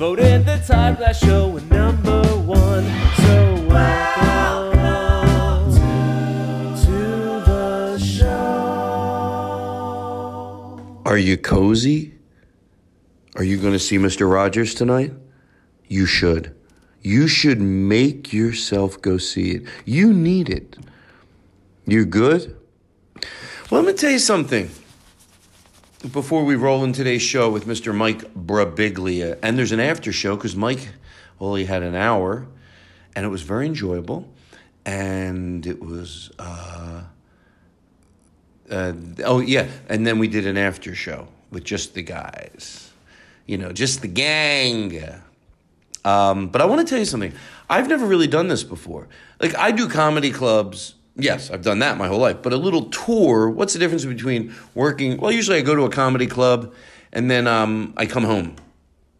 voted the Todd Glass Show number one. So welcome to the show. Are you cozy? Are you going to see Mr. Rogers tonight? You should. You should make yourself go see it. You need it. You good? Well, let me tell you something. Before we roll in today's show with Mr. Mike Birbiglia, and there's an after show because Mike only had an hour, and it was very enjoyable, and it was. Uh, uh, oh yeah, and then we did an after show with just the guys, you know, just the gang. Um, but I want to tell you something. I've never really done this before. Like I do comedy clubs. Yes, I've done that my whole life. But a little tour. What's the difference between working? Well, usually I go to a comedy club and then um, I come home.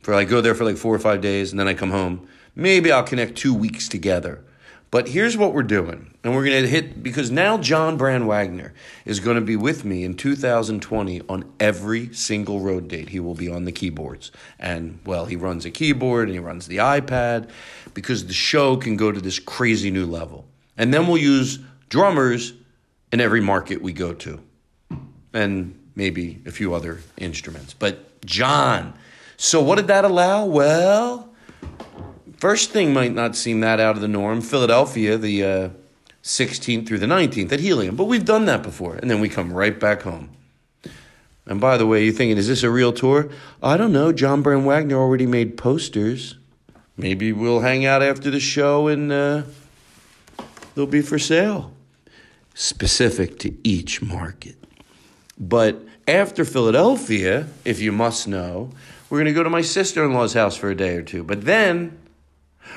For I go there for like four or five days and then I come home. Maybe I'll connect two weeks together. But here's what we're doing. And we're going to hit, because now John Brand Wagner is going to be with me in 2020 on every single road date. He will be on the keyboards. And, well, he runs a keyboard and he runs the iPad because the show can go to this crazy new level. And then we'll use drummers in every market we go to. And maybe a few other instruments. But John. So what did that allow? Well, First thing might not seem that out of the norm. Philadelphia, the uh, 16th through the 19th at Helium. But we've done that before. And then we come right back home. And by the way, you're thinking, is this a real tour? I don't know. John Brand Wagner already made posters. Maybe we'll hang out after the show and uh, they'll be for sale. Specific to each market. But after Philadelphia, if you must know, we're going to go to my sister in law's house for a day or two. But then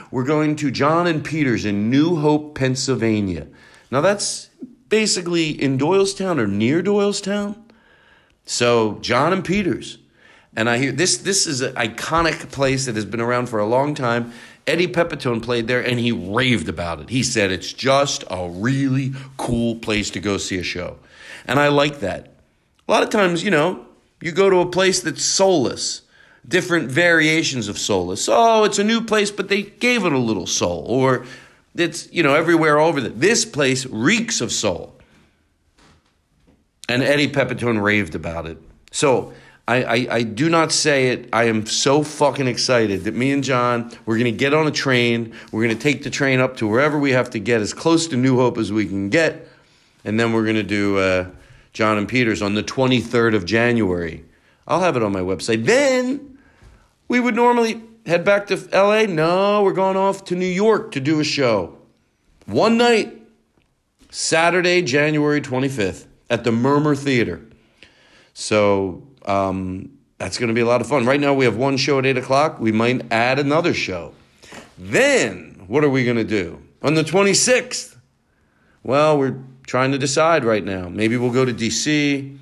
we're going to John and Peters in New Hope, Pennsylvania. Now, that's basically in Doylestown or near Doylestown. So, John and Peters. And I hear this this is an iconic place that has been around for a long time. Eddie Pepitone played there and he raved about it. He said it's just a really cool place to go see a show. And I like that. A lot of times, you know, you go to a place that's soulless different variations of soulless. Oh, it's a new place, but they gave it a little soul. Or it's, you know, everywhere over there. This place reeks of soul. And Eddie Pepitone raved about it. So I, I, I, do not say it. I am so fucking excited that me and John, we're going to get on a train. We're going to take the train up to wherever we have to get, as close to New Hope as we can get. And then we're going to do uh, John and Peters on the 23rd of January. I'll have it on my website. Then we would normally head back to LA. No, we're going off to New York to do a show. One night, Saturday, January 25th, at the Murmrr Theater. So um, that's going to be a lot of fun. Right now, we have one show at 8 o'clock. We might add another show. Then, what are we going to do? On the 26th, well, we're trying to decide right now. Maybe we'll go to DC.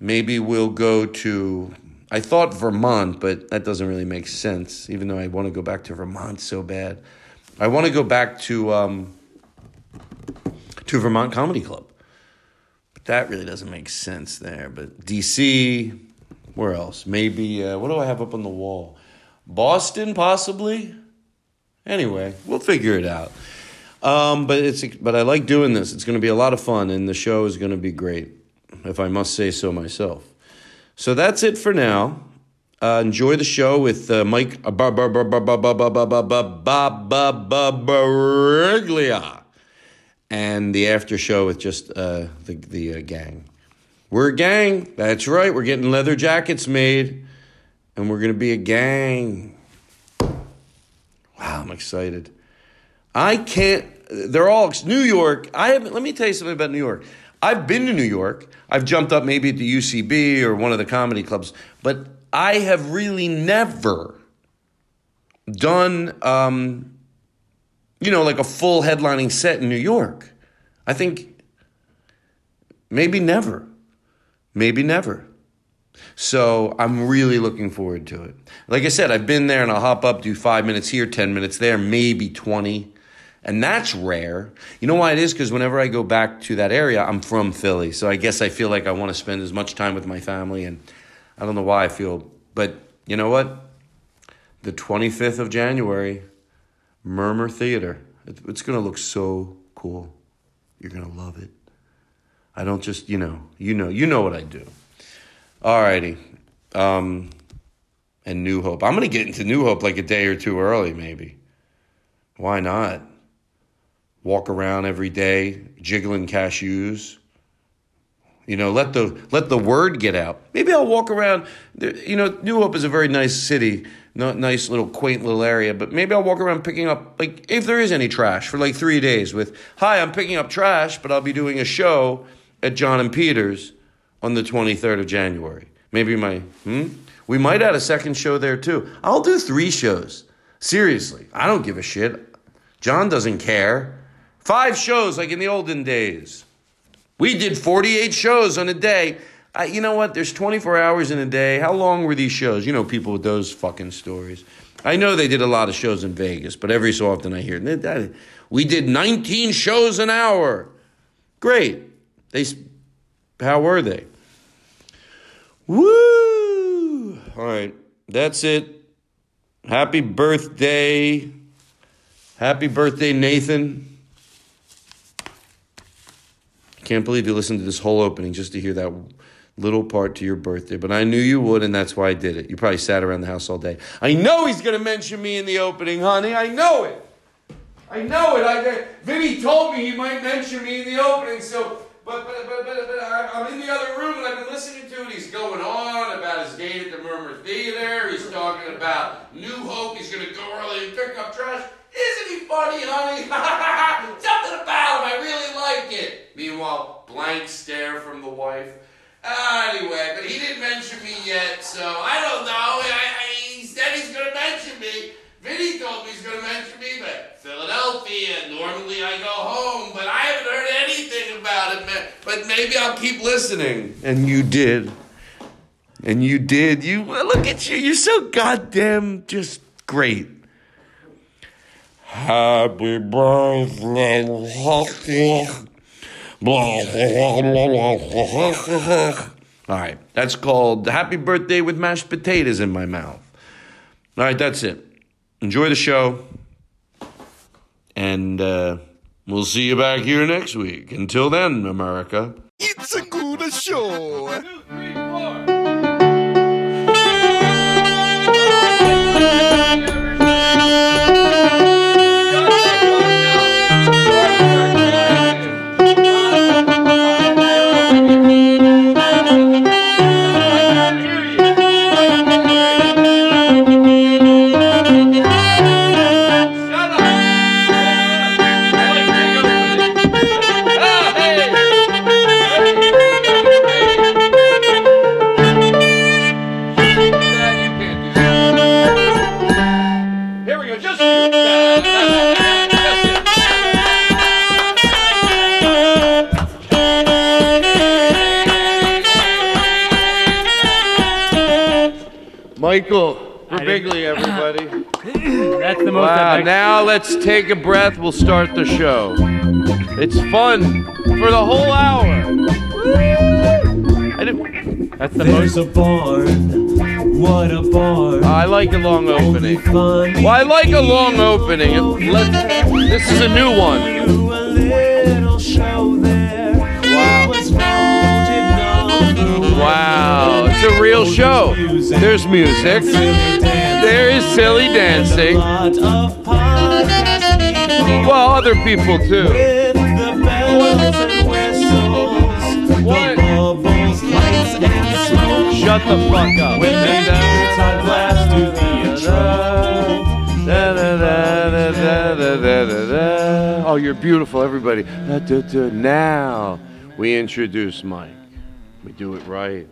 Maybe we'll go to I thought Vermont, but that doesn't really make sense, even though I want to go back to Vermont so bad. I want to go back to um, to Vermont Comedy Club. That really doesn't make sense there. But DC, where else? Maybe, uh, what do I have up on the wall? Boston, possibly? Anyway, we'll figure it out. Um, but it's but I like doing this. It's going to be a lot of fun, and the show is going to be great, if I must say so myself. So that's it for now. Uh, enjoy the show with uh, Mike Birbiglia. And the after show with just uh, the the uh, gang. We're a gang. That's right. We're getting leather jackets made, and we're gonna be a gang. Wow, I'm excited. I can't. They're all New York. I haven't. Let me tell you something about New York. I've been to New York. I've jumped up maybe at the UCB or one of the comedy clubs, but I have really never done, um, you know, like a full headlining set in New York. I think maybe never. Maybe never. So I'm really looking forward to it. Like I said, I've been there and I'll hop up, do five minutes here, 10 minutes there, maybe 20. And that's rare. You know why it is? Because whenever I go back to that area, I'm from Philly. So I guess I feel like I want to spend as much time with my family. And I don't know why I feel, but you know what? The 25th of January, Murmrr Theater. It's going to look so cool. You're going to love it. I don't just, you know, you know, you know what I do. Alrighty. Um, and New Hope. I'm going to get into New Hope like a day or two early, maybe. Why not? walk around every day jiggling cashews. You know, let the let the word get out. Maybe I'll walk around. You know, New Hope is a very nice city, not nice little quaint little area. But maybe I'll walk around picking up like if there is any trash for like three days. With hi, I'm picking up trash, but I'll be doing a show at John and Peters on the 23rd of January. Maybe my hmm. We might add a second show there too. I'll do three shows. Seriously, I don't give a shit. John doesn't care. Five shows like in the olden days. We did 48 shows on a day. Uh, you know what? There's 24 hours in a day. How long were these shows? You know, people with those fucking stories. I know they did a lot of shows in Vegas, but every so often I hear we did 19 shows an hour. Great. They, how were they? Woo! All right, that's it. Happy birthday. Happy birthday, Nathan. Can't believe you listened to this whole opening just to hear that little part to your birthday. But I knew you would, and that's why I did it. You probably sat around the house all day. I know he's going to mention me in the opening, honey. I know it. I know it. I, Vinny told me he might mention me in the opening, so. But, but, but, but, but I'm in the other room and I've been listening to it. He's going on about his date at the Murmrr Theater. He's talking about New Hope. He's going to go early and pick up trash. Isn't he funny, honey? Something about him. I really like it. Meanwhile, blank stare from the wife. Anyway, but he didn't mention me yet, so I don't know. I, I, he said he's going to mention me. Vinny told me he's going to mention me, but Philadelphia, normally I go home, but I haven't heard anything about it. But maybe I'll keep listening. And you did. And you did. You look at you. You're so goddamn just great. Happy birthday. All right, that's called Happy Birthday with Mashed Potatoes in My Mouth. All right, that's it. Enjoy the show. And uh, we'll see you back here next week. Until then, America. It's a good show. Michael Birbiglia, everybody. That's the most Wow, I've now let's take a breath. We'll start the show. It's fun for the whole hour. I, didn't- That's the There's most. a barn. What a barn. Ah, I like a long opening. Well, I like a long opening. Let's, this is a new one. It's a real show. There's music. There is silly dancing. Well, other people too. What? Shut the fuck up. When they blast to the Oh, you're beautiful, everybody. Now we introduce Mike. We do it right.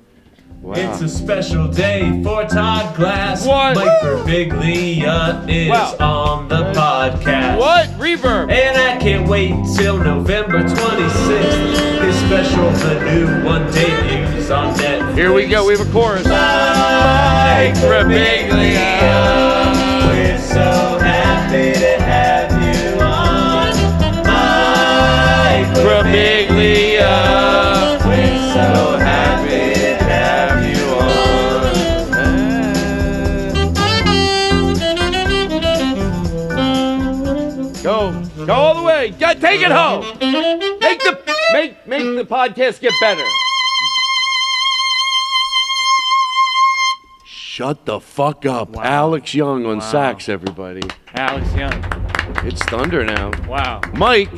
Wow. It's a special day for Todd Glass. What? Mike Birbiglia is Wow. on the podcast. What? Reverb. And I can't wait till November 26th. His special, the new one debuts on Netflix. Here we go. We have a chorus. Mike Birbiglia. We're so happy take it home. Make the make make the podcast get better. Shut the fuck up, Alex Young on sax, everybody. Alex Young. It's thunder now. Wow. Mike,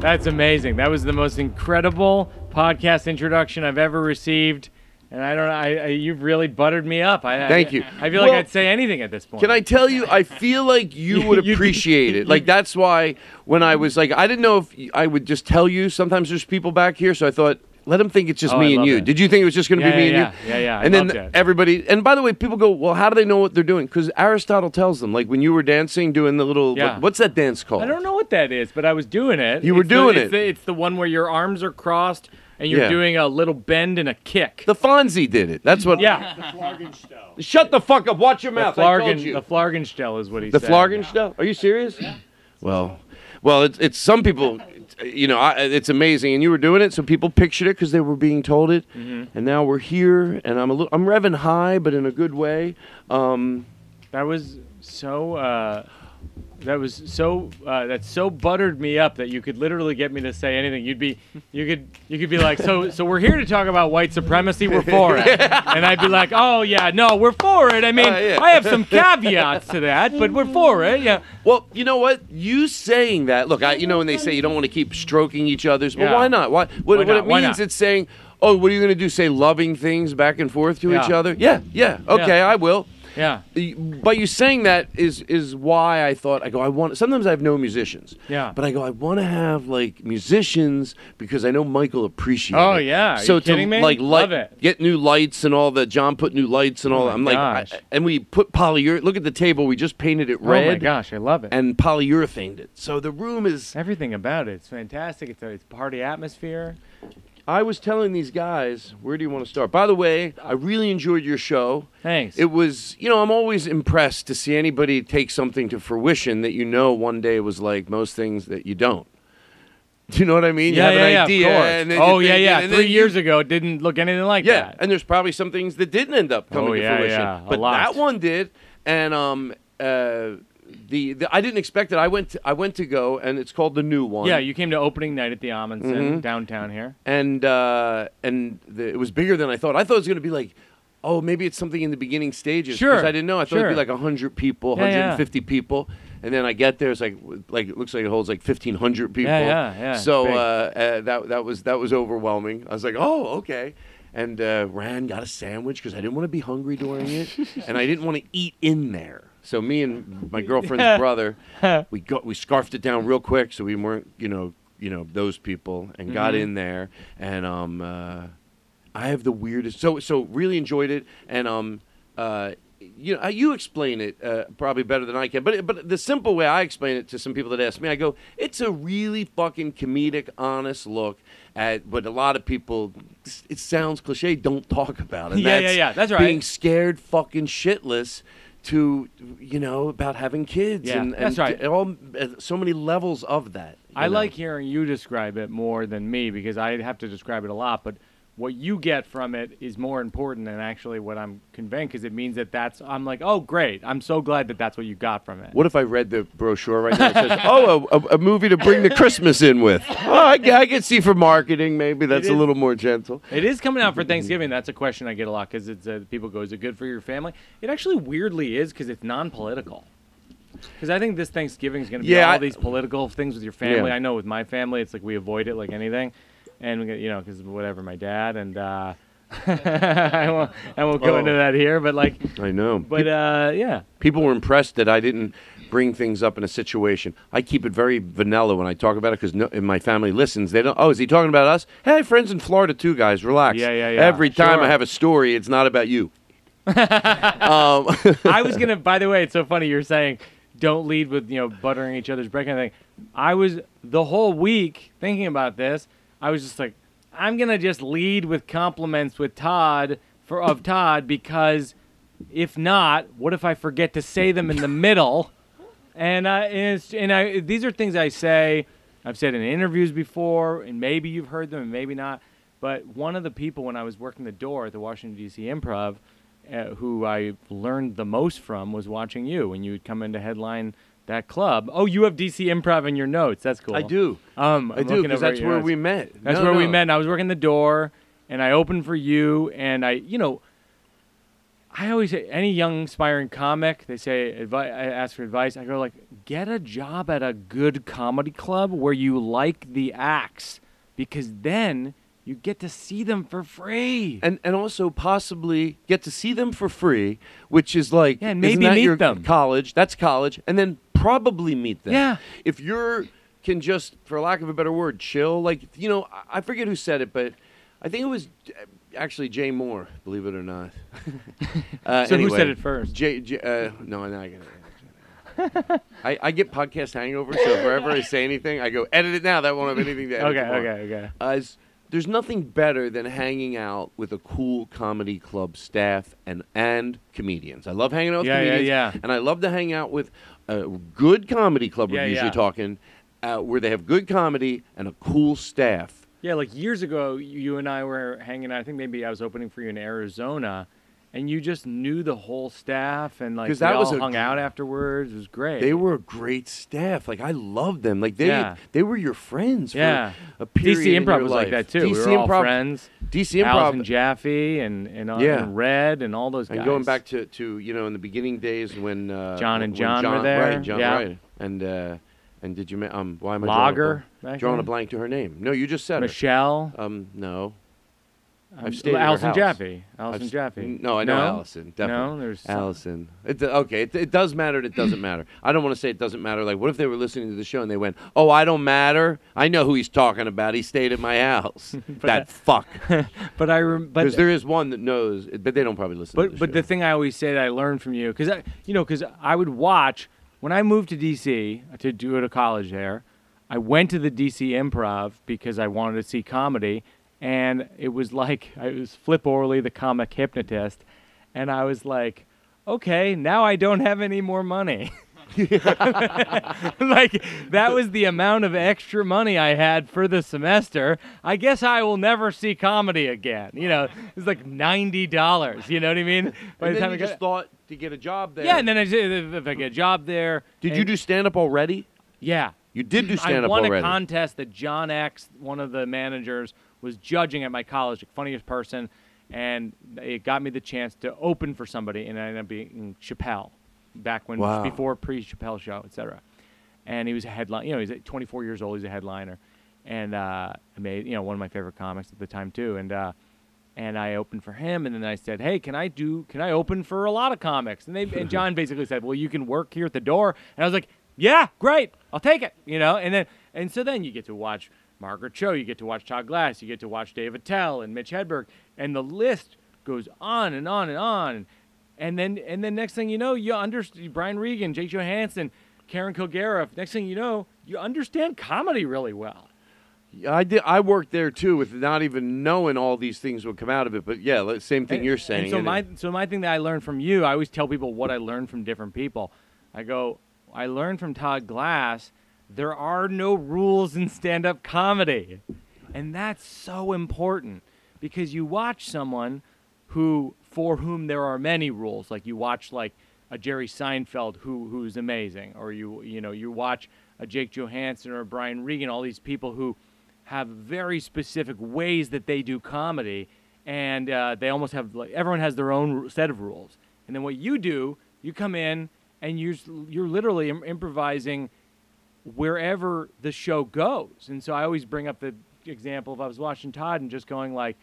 That's amazing. That was the most incredible podcast introduction I've ever received. And I don't know, I, I, you've really buttered me up. I, Thank I, you. I feel like I'd say anything at this point. Can I tell you? I feel like you would appreciate it. Like that's why when I was like, I didn't know if I would just tell you. Sometimes there's people back here, so I thought. Let them think it's just Oh, me and you. it. Did you think it was just going to Yeah, be me yeah, and you? yeah. Yeah, yeah, I And then everybody. And by the way, people go, "Well, how do they know what they're doing?" Because Aristotle tells them. Like when you were dancing, doing the little. Yeah. what- what's that dance called? I don't know what that is, but I was doing it. You were It's the- doing it's it. The, it's the one where your arms are crossed and you're Yeah. doing a little bend and a kick. The Fonzie did it. That's what. yeah. The Flagenstell. Shut the fuck up. Watch your The mouth. I told Flargen, you. the Flargenstell is what he The said. Flargenstell? Are you serious? Yeah. Well, well, it's, it's some people, you know, I, it's amazing, and you were doing it, so people pictured it because they were being told it, Mm-hmm. and now we're here, and I'm a little, I'm revving high, but in a good way. Um, That was so. Uh, that was so. Uh, that so buttered me up that you could literally get me to say anything. You'd be, you could, you could be like, so, so we're here to talk about white supremacy. We're for it, and I'd be like, oh yeah, no, we're for it. I mean, Uh, yeah. I have some caveats to that, but we're for it. Yeah. well, you know what? You saying that, look, I, you know, when they say you don't want to keep stroking each other's, but Yeah. why not? Why? What, Why what it means, it's saying, oh, what are you going to do? Say loving things back and forth to each other? Yeah, yeah, okay, I will. Yeah. But you saying that is is why I thought I go I want sometimes I have no musicians. Yeah. But I go I want to have like musicians because I know Michael appreciates. Oh, it. yeah. Are So you to kidding me? like light, Love it. get new lights and all that. John put new lights and all. Oh that. I'm like gosh. I- and we put polyurethane. Look at the table. We just painted it red. Oh my gosh, I love it. and polyurethaned it. So the room is. Everything about it. It's fantastic. It's a it's party atmosphere. I was telling these guys, where do you want to start? By the way, I really enjoyed your show. Thanks. It was, you know, I'm always impressed to see anybody take something to fruition that you know one day was like most things that you don't. Do you know what I mean? you yeah, have yeah, an yeah, idea. of course. And then oh you yeah, yeah. and Three you- years ago, it didn't look anything like Yeah, that. Yeah, and there's probably some things that didn't end up coming Oh, to yeah, fruition. yeah, a but lot. that one did. And um uh the, the I didn't expect it. I went to, I went to go and it's called the new one. yeah, you came to opening night at the Ahmanson Mm-hmm. downtown here. and uh, and the, it was bigger than I thought. I thought it was going to be like, oh, maybe it's something in the beginning stages. Sure, I didn't know. I thought it'd be like hundred people, Yeah, yeah. 150 people, and then I get there, it's like like it looks like it holds like 1500 people. Yeah, yeah, yeah, So uh, uh, that that was that was overwhelming. I was like, oh, okay. And uh, ran, got a sandwich because I didn't want to be hungry during it, and I didn't want to eat in there. So me and my girlfriend's brother, we got we scarfed it down real quick, so we weren't, you know, you know those people, and got Mm-hmm. in there, and um, uh, I have the weirdest. So so really enjoyed it, and um, uh, you know, you explain it uh, probably better than I can. But but the simple way I explain it to some people that ask me, I go, it's a really fucking comedic, honest look at what a lot of people. It sounds cliche. Don't talk about it. Yeah, yeah, That's yeah, that's right. Being scared, fucking shitless. To you know about having kids Yeah, and, that's and right. all uh, so many levels of that. I know. like hearing you describe it more than me because I have to describe it a lot. But what you get from it is more important than actually what I'm conveying because it means that that's. I'm like, oh, great. I'm so glad that that's what you got from it. What if I read the brochure right now? It says, "Oh, a, a, a movie to bring the Christmas in with." Oh, I, I can see for marketing, maybe that's a little more gentle. It is coming out for Thanksgiving. That's a question I get a lot because it's uh, people go, "Is it good for your family?" It actually weirdly is because it's non-political. Because I think this Thanksgiving is going to be Yeah, all I- these political things with your family. Yeah. I know with my family, it's like we avoid it like anything, and you know, because whatever, my dad and uh, I won't, I won't go into that here, but like, I know. but uh, yeah. People were impressed that I didn't bring things up in a situation. I keep it very vanilla when I talk about it because no, my family listens, they don't. Oh, is he talking about us? Hey, friends in Florida too, guys. Relax. Yeah, yeah, yeah. Every time Sure. I have a story, it's not about you. um, I was gonna. By the way, it's so funny you're saying don't lead with you know buttering each other's bread kind of thing. I was the whole week thinking about this. I was just like, I'm gonna just lead with compliments with Todd for of Todd because if not, what if I forget to say them in the middle? And I and, and I these are things I say. I've said in interviews before, and maybe you've heard them, and maybe not. But one of the people when I was working the door at the Washington D.C. Improv, uh, who I learned the most from, was watching you when you would come in to headline that club. Oh, you have DC Improv in your notes. That's cool. I do. Um, I I'm do because that's where notes. we met. That's No, where we met. And I was working the door, and I opened for you, and I, you know, I always say any young aspiring comic, they say advi- I ask for advice. I go like, get a job at a good comedy club where you like the acts, because then you get to see them for free. and and also possibly get to see them for free, which is like Yeah, maybe meet your them. college. That's college, and then probably meet them. Yeah. If you're can just, for lack of a better word, chill. Like you know, I- forget who said it, but I think it was uh, actually Jay Mohr. Believe it or not. uh, So who said it first? Jay. Jay uh, no, no, I get it. I, I get podcast hangover, so wherever I say anything, I go edit it now. That won't have anything to edit. Okay, tomorrow." okay, okay. Uh, there's nothing better than hanging out with a cool comedy club staff and and comedians. I love hanging out with Yeah, yeah, comedians, yeah. and I love to hang out with a good comedy club. Yeah, we're usually yeah. talking uh, where they have good comedy and a cool staff. Yeah, like years ago, you you and I were hanging out. I think maybe I was opening for you in Arizona, and you just knew the whole staff, and like we that all was a hung out afterwards. It was great. They were a great staff. Like I loved them. Like they Yeah. they were your friends. yeah. for a period DC Improv was like that too. DC we were all Improv, friends. DC Improv. Allison Jaffe and and, uh, Yeah. and Red and all those guys. And going back to, to you know in the beginning days when uh, John and when John were there, right? John, yeah. right? And uh, and did you um why am I Lager, drawing a, blank, drawing a blank to her name? No, you just said Michelle, her. Um, no, I've stayed at her Allison house. Jaffe, Allison I've Jaffe. No, I know no? Allison. Definitely. No, there's Allison. It, uh, okay, it, it does matter. It doesn't matter. I don't want to say it doesn't matter. Like, what if they were listening to the show and they went, "Oh, I don't matter. I know who he's talking about. He stayed at my house." that fuck. But I rem- but Because there is one that knows, but they don't probably listen. to But the but show. the thing I always say that I learned from you, because you know, because I would watch when I moved to DC to do it a college there. I went to the DC Improv because I wanted to see comedy, and it was like I was Flip Orley, the comic hypnotist, and I was like, okay, now I don't have any more money. like that was the amount of extra money I had for the semester. I guess I will never see comedy again. You know, it's like ninety dollars. You know what I mean? By and the time you I got- just thought to get a job there. yeah, and then I said if I get a job there. Did you and- do stand up already? Yeah. You did do stand up. I up won already. a contest that John X, one of the managers, was judging at my college, like funniest person, and it got me the chance to open for somebody, and I ended up being Chappelle, back when Wow. before pre-Chappelle show, etc. And he was a headline. You know, he's 24 years old. He's a headliner, and uh, I made you know one of my favorite comics at the time too, and. Uh, and I opened for him, and then I said, "Hey, can I do? Can I open for a lot of comics?" And they and John basically said, "Well, you can work here at the door." And I was like, "Yeah, great, I'll take it." You know, and then and so then you get to watch Margaret Cho, you get to watch Todd Glass, you get to watch Dave Attell and Mitch Hedberg, and the list goes on and on and on. And then and then next thing you know, you understand Brian Regan, Jake Johannsen, Karen Kilgariff. Next thing you know, you understand comedy really well. Yeah, I did. I worked there too, with not even knowing all these things would come out of it. But yeah, same thing And- you're saying. And so my it- so my thing that I learned from you, I always tell people what I learned from different people. I go, I learned from Todd Glass, there are no rules in stand-up comedy. And that's so important because you watch someone who for whom there are many rules, like you watch like a Jerry Seinfeld who who's amazing or you you know, you watch a Jake Johannsen or Brian Regan, all these people who have very specific ways that they do comedy, and uh, they almost have like everyone has their own set of rules. And then what you do, you come in and you're you're literally Im- improvising wherever the show goes. And so I always bring up the example of I was watching Todd and just going like,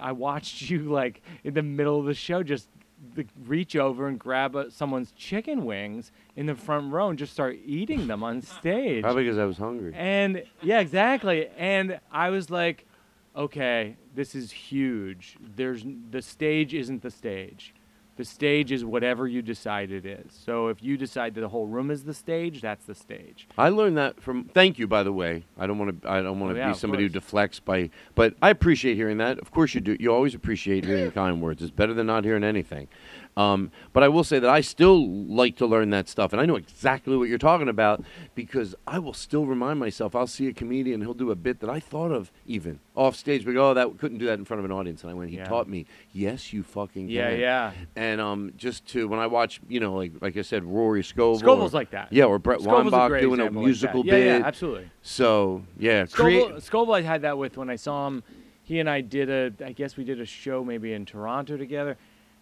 I watched you like in the middle of the show just the, reach over and grab a, someone's chicken wings in the front row and just start eating them on stage. Probably because I was hungry. And yeah, exactly. And I was like, okay, this is huge. There's the stage isn't the stage. The stage is whatever you decide it is. So if you decide that the whole room is the stage, that's the stage. I learned that from. Thank you, by the way. I don't want to. I don't want Oh, to yeah, be somebody who deflects by. But I appreciate hearing that. Of course you do. You always appreciate hearing kind words. It's better than not hearing anything. Um, but I will say that I still like to learn that stuff, and I know exactly what you're talking about because I will still remind myself. I'll see a comedian, he'll do a bit that I thought of even off stage, but oh, that couldn't do that in front of an audience. And I went, he Yeah. taught me. Yes, you fucking Yeah, can. yeah. And um, just to when I watch, you know, like like I said, Rory Scovel. Scoville's or- like that. Yeah, or Brett Weinbach a doing a example like musical bit. Yeah, yeah, absolutely. So yeah, create. Scovel I had that with when I saw him. He and I did a, I guess we did a show maybe in Toronto together,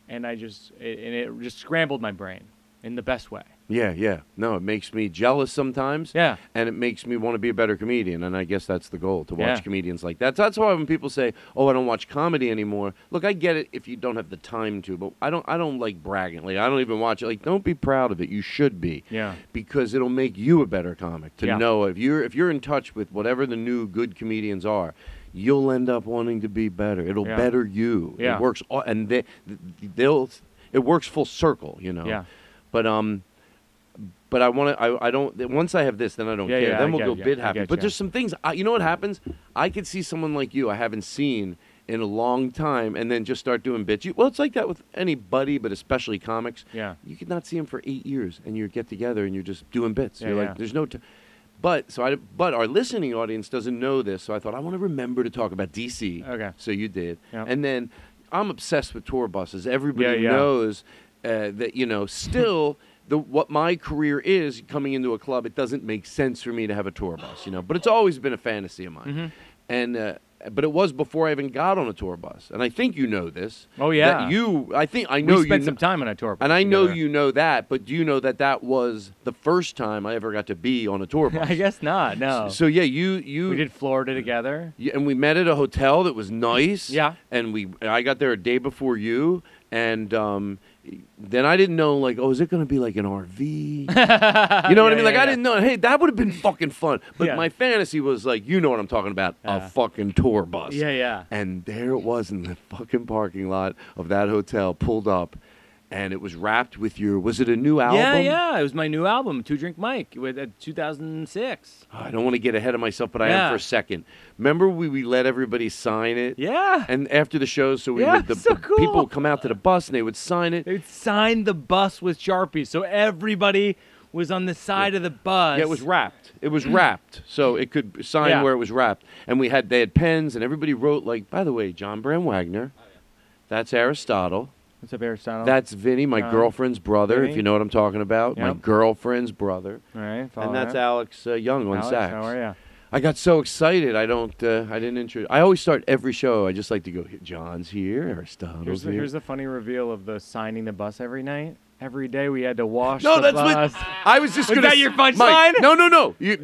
and I just, it, and it just scrambled my brain in the best way. Yeah, yeah. No, it makes me jealous sometimes. Yeah. And it makes me want to be a better comedian, and I guess that's the goal to watch Yeah. comedians like that. That's why when people say, "Oh, I don't watch comedy anymore," look, I get it if you don't have the time to, but I don't. I don't like bragging. Like I don't even watch it. Like don't be proud of it. You should be. Yeah. Because it'll make you a better comic to Yeah. know if you're if you're in touch with whatever the new good comedians are. You'll end up wanting to be better. It'll Yeah. better you. Yeah. It works, all, and they, they'll. It works full circle, you know. Yeah. But um, but I want to. I, I don't. Once I have this, then I don't Yeah, care. yeah, then I we'll go bit happy. But there's some things. I, you know what happens? I could see someone like you I haven't seen in a long time, and then just start doing bits. You, well, it's like that with anybody, but especially comics. Yeah. You could not see them for eight years, and you get together and you're just doing bits. Yeah, you're like, there's no. T- but so I. But our listening audience doesn't know this, so I thought I want to remember to talk about DC. Okay. So you did, Yeah. and then I'm obsessed with tour buses. Everybody Yeah, yeah. knows uh, that you know still the what my career is coming into a club it doesn't make sense for me to have a tour bus you know but it's always been a fantasy of mine Mm-hmm. and uh, but it was before I even got on a tour bus and I think you know this Oh, yeah. that you I think I know we you spent kn- some time on a tour. Bus, and I know together. you know that but do you know that that was the first time I ever got to be on a tour bus I guess not. No. so yeah you you we did Florida together. yeah, and we met at a hotel that was nice. Yeah. And we, I got there a day before you, and um, then I didn't know like, oh, is it going to be like an RV? you know what I mean? Like yeah, I yeah. didn't know. Hey, that would have been fucking fun. But Yeah. my fantasy was like, you know what I'm talking about? Yeah. A fucking tour bus. Yeah, yeah. And there it was in the fucking parking lot of that hotel, pulled up, and it was wrapped with your. Was it a new album? Yeah, yeah. It was my new album, Two Drink Mike, with uh, 2006. I don't want to get ahead of myself, but I am for a second. Remember, we, we let everybody sign it. Yeah. And after the show, so we Yeah, would, the, so the people would come out to the bus and they would sign it. They would sign the bus with Sharpies, so everybody was on the side of the bus. Yeah, it was wrapped. It was wrapped, so it could sign Yeah. where it was wrapped. And we had they had pens, and everybody wrote like. By the way, John Brand Wagner, that's Aristotle. What's up, Aristotle? That's Vinny, my Uh, girlfriend's brother. If Vinny. you know what I'm talking about, my Yep. girlfriend's brother, All right. follow and that's that. Alex uh, Young on Alex, sax. How are you? I got so excited. I don't. Uh, I didn't intro. I always start every show. I just like to go. John's here. Aristotle's Here's the, here. here's the funny reveal of the signing the bus every night. Every day we had to wash No, that's bus. what I was just Was gonna. that your punchline? No, no, no. You,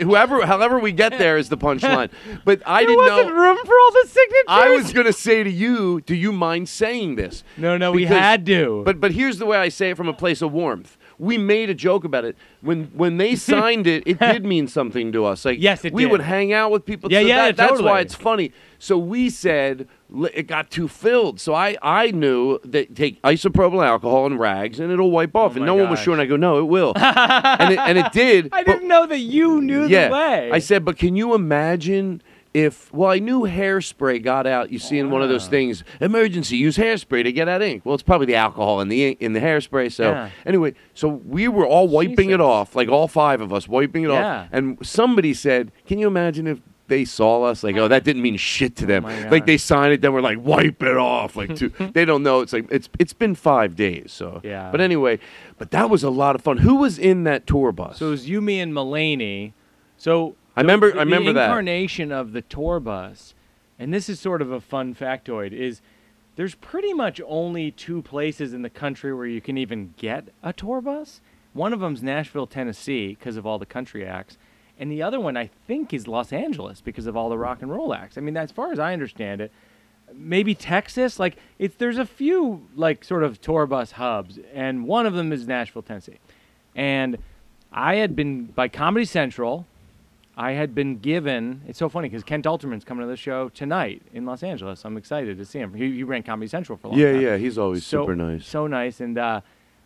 whoever, however we get there is the punchline. But I there didn't wasn't know. room for all the signatures. I was gonna say to you, do you mind saying this? No, no, we had to. But but here's the way I say it from a place of warmth. We made a joke about it when when they signed it. It did mean something to us. Like Yes, it we did. would hang out with people. Yeah, so yeah, that- That's why it's funny. So we said "Li- it got too filled. So I I knew that take isopropyl alcohol and rags and it'll wipe off. Oh and Oh my no one was sure. And I go, no, it will. and it, and it did. I but- didn't know that you knew yeah. the way. I said, but can you imagine if? Well, I knew hairspray got out. You see in one of those things, emergency use hairspray to get out ink. Well, it's probably the alcohol in the ink, in the hairspray. So Yeah. anyway, so we were all wiping it off, like all five of us wiping it Yeah. off. And somebody said, "Can you imagine if?" They saw us like, oh, that didn't mean shit to oh them. Oh like they signed it, then we're like, wipe it off. Like, to, they don't know. It's like it's it's been five days. So Yeah. But anyway, but that was a lot of fun. Who was in that tour bus? So it was you, me, and Mulaney. So I remember- the, I remember the that. incarnation of the tour bus, and this is sort of a fun factoid, is there's pretty much only two places in the country where you can even get a tour bus. One of them's Nashville, Tennessee, because of all the country acts, and the other one I think is Los Angeles because of all the rock and roll acts. I mean, as far as I understand it, maybe Texas. Like it's there's a few like sort of tour bus hubs, and one of them is Nashville, Tennessee. And I had been by Comedy Central. I had been given. It's so funny because Kent Alterman's coming to the show tonight in Los Angeles. I'm excited to see him. He, he ran Comedy Central for a long Yeah, time. yeah, yeah, he's always so, super nice. So nice, and uh,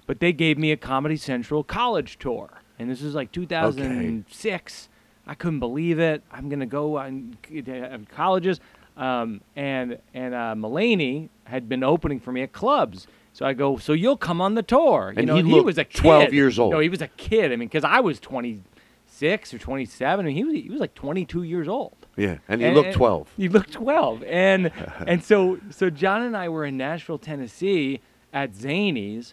but they gave me a Comedy Central college tour, and this was like 2006. I couldn't believe it. I'm gonna go on uh, colleges, um, and and uh, Mulaney had been opening for me at clubs. So I go, so you'll come on the tour. You And know, he he, looked was a kid. 12 years old. No, he was a kid. I mean, because I was 26 or 27, and he was he was like 22 years old. Yeah, and he And- looked and- 12. You look 12. And and so so John and I were in Nashville, Tennessee at Zanies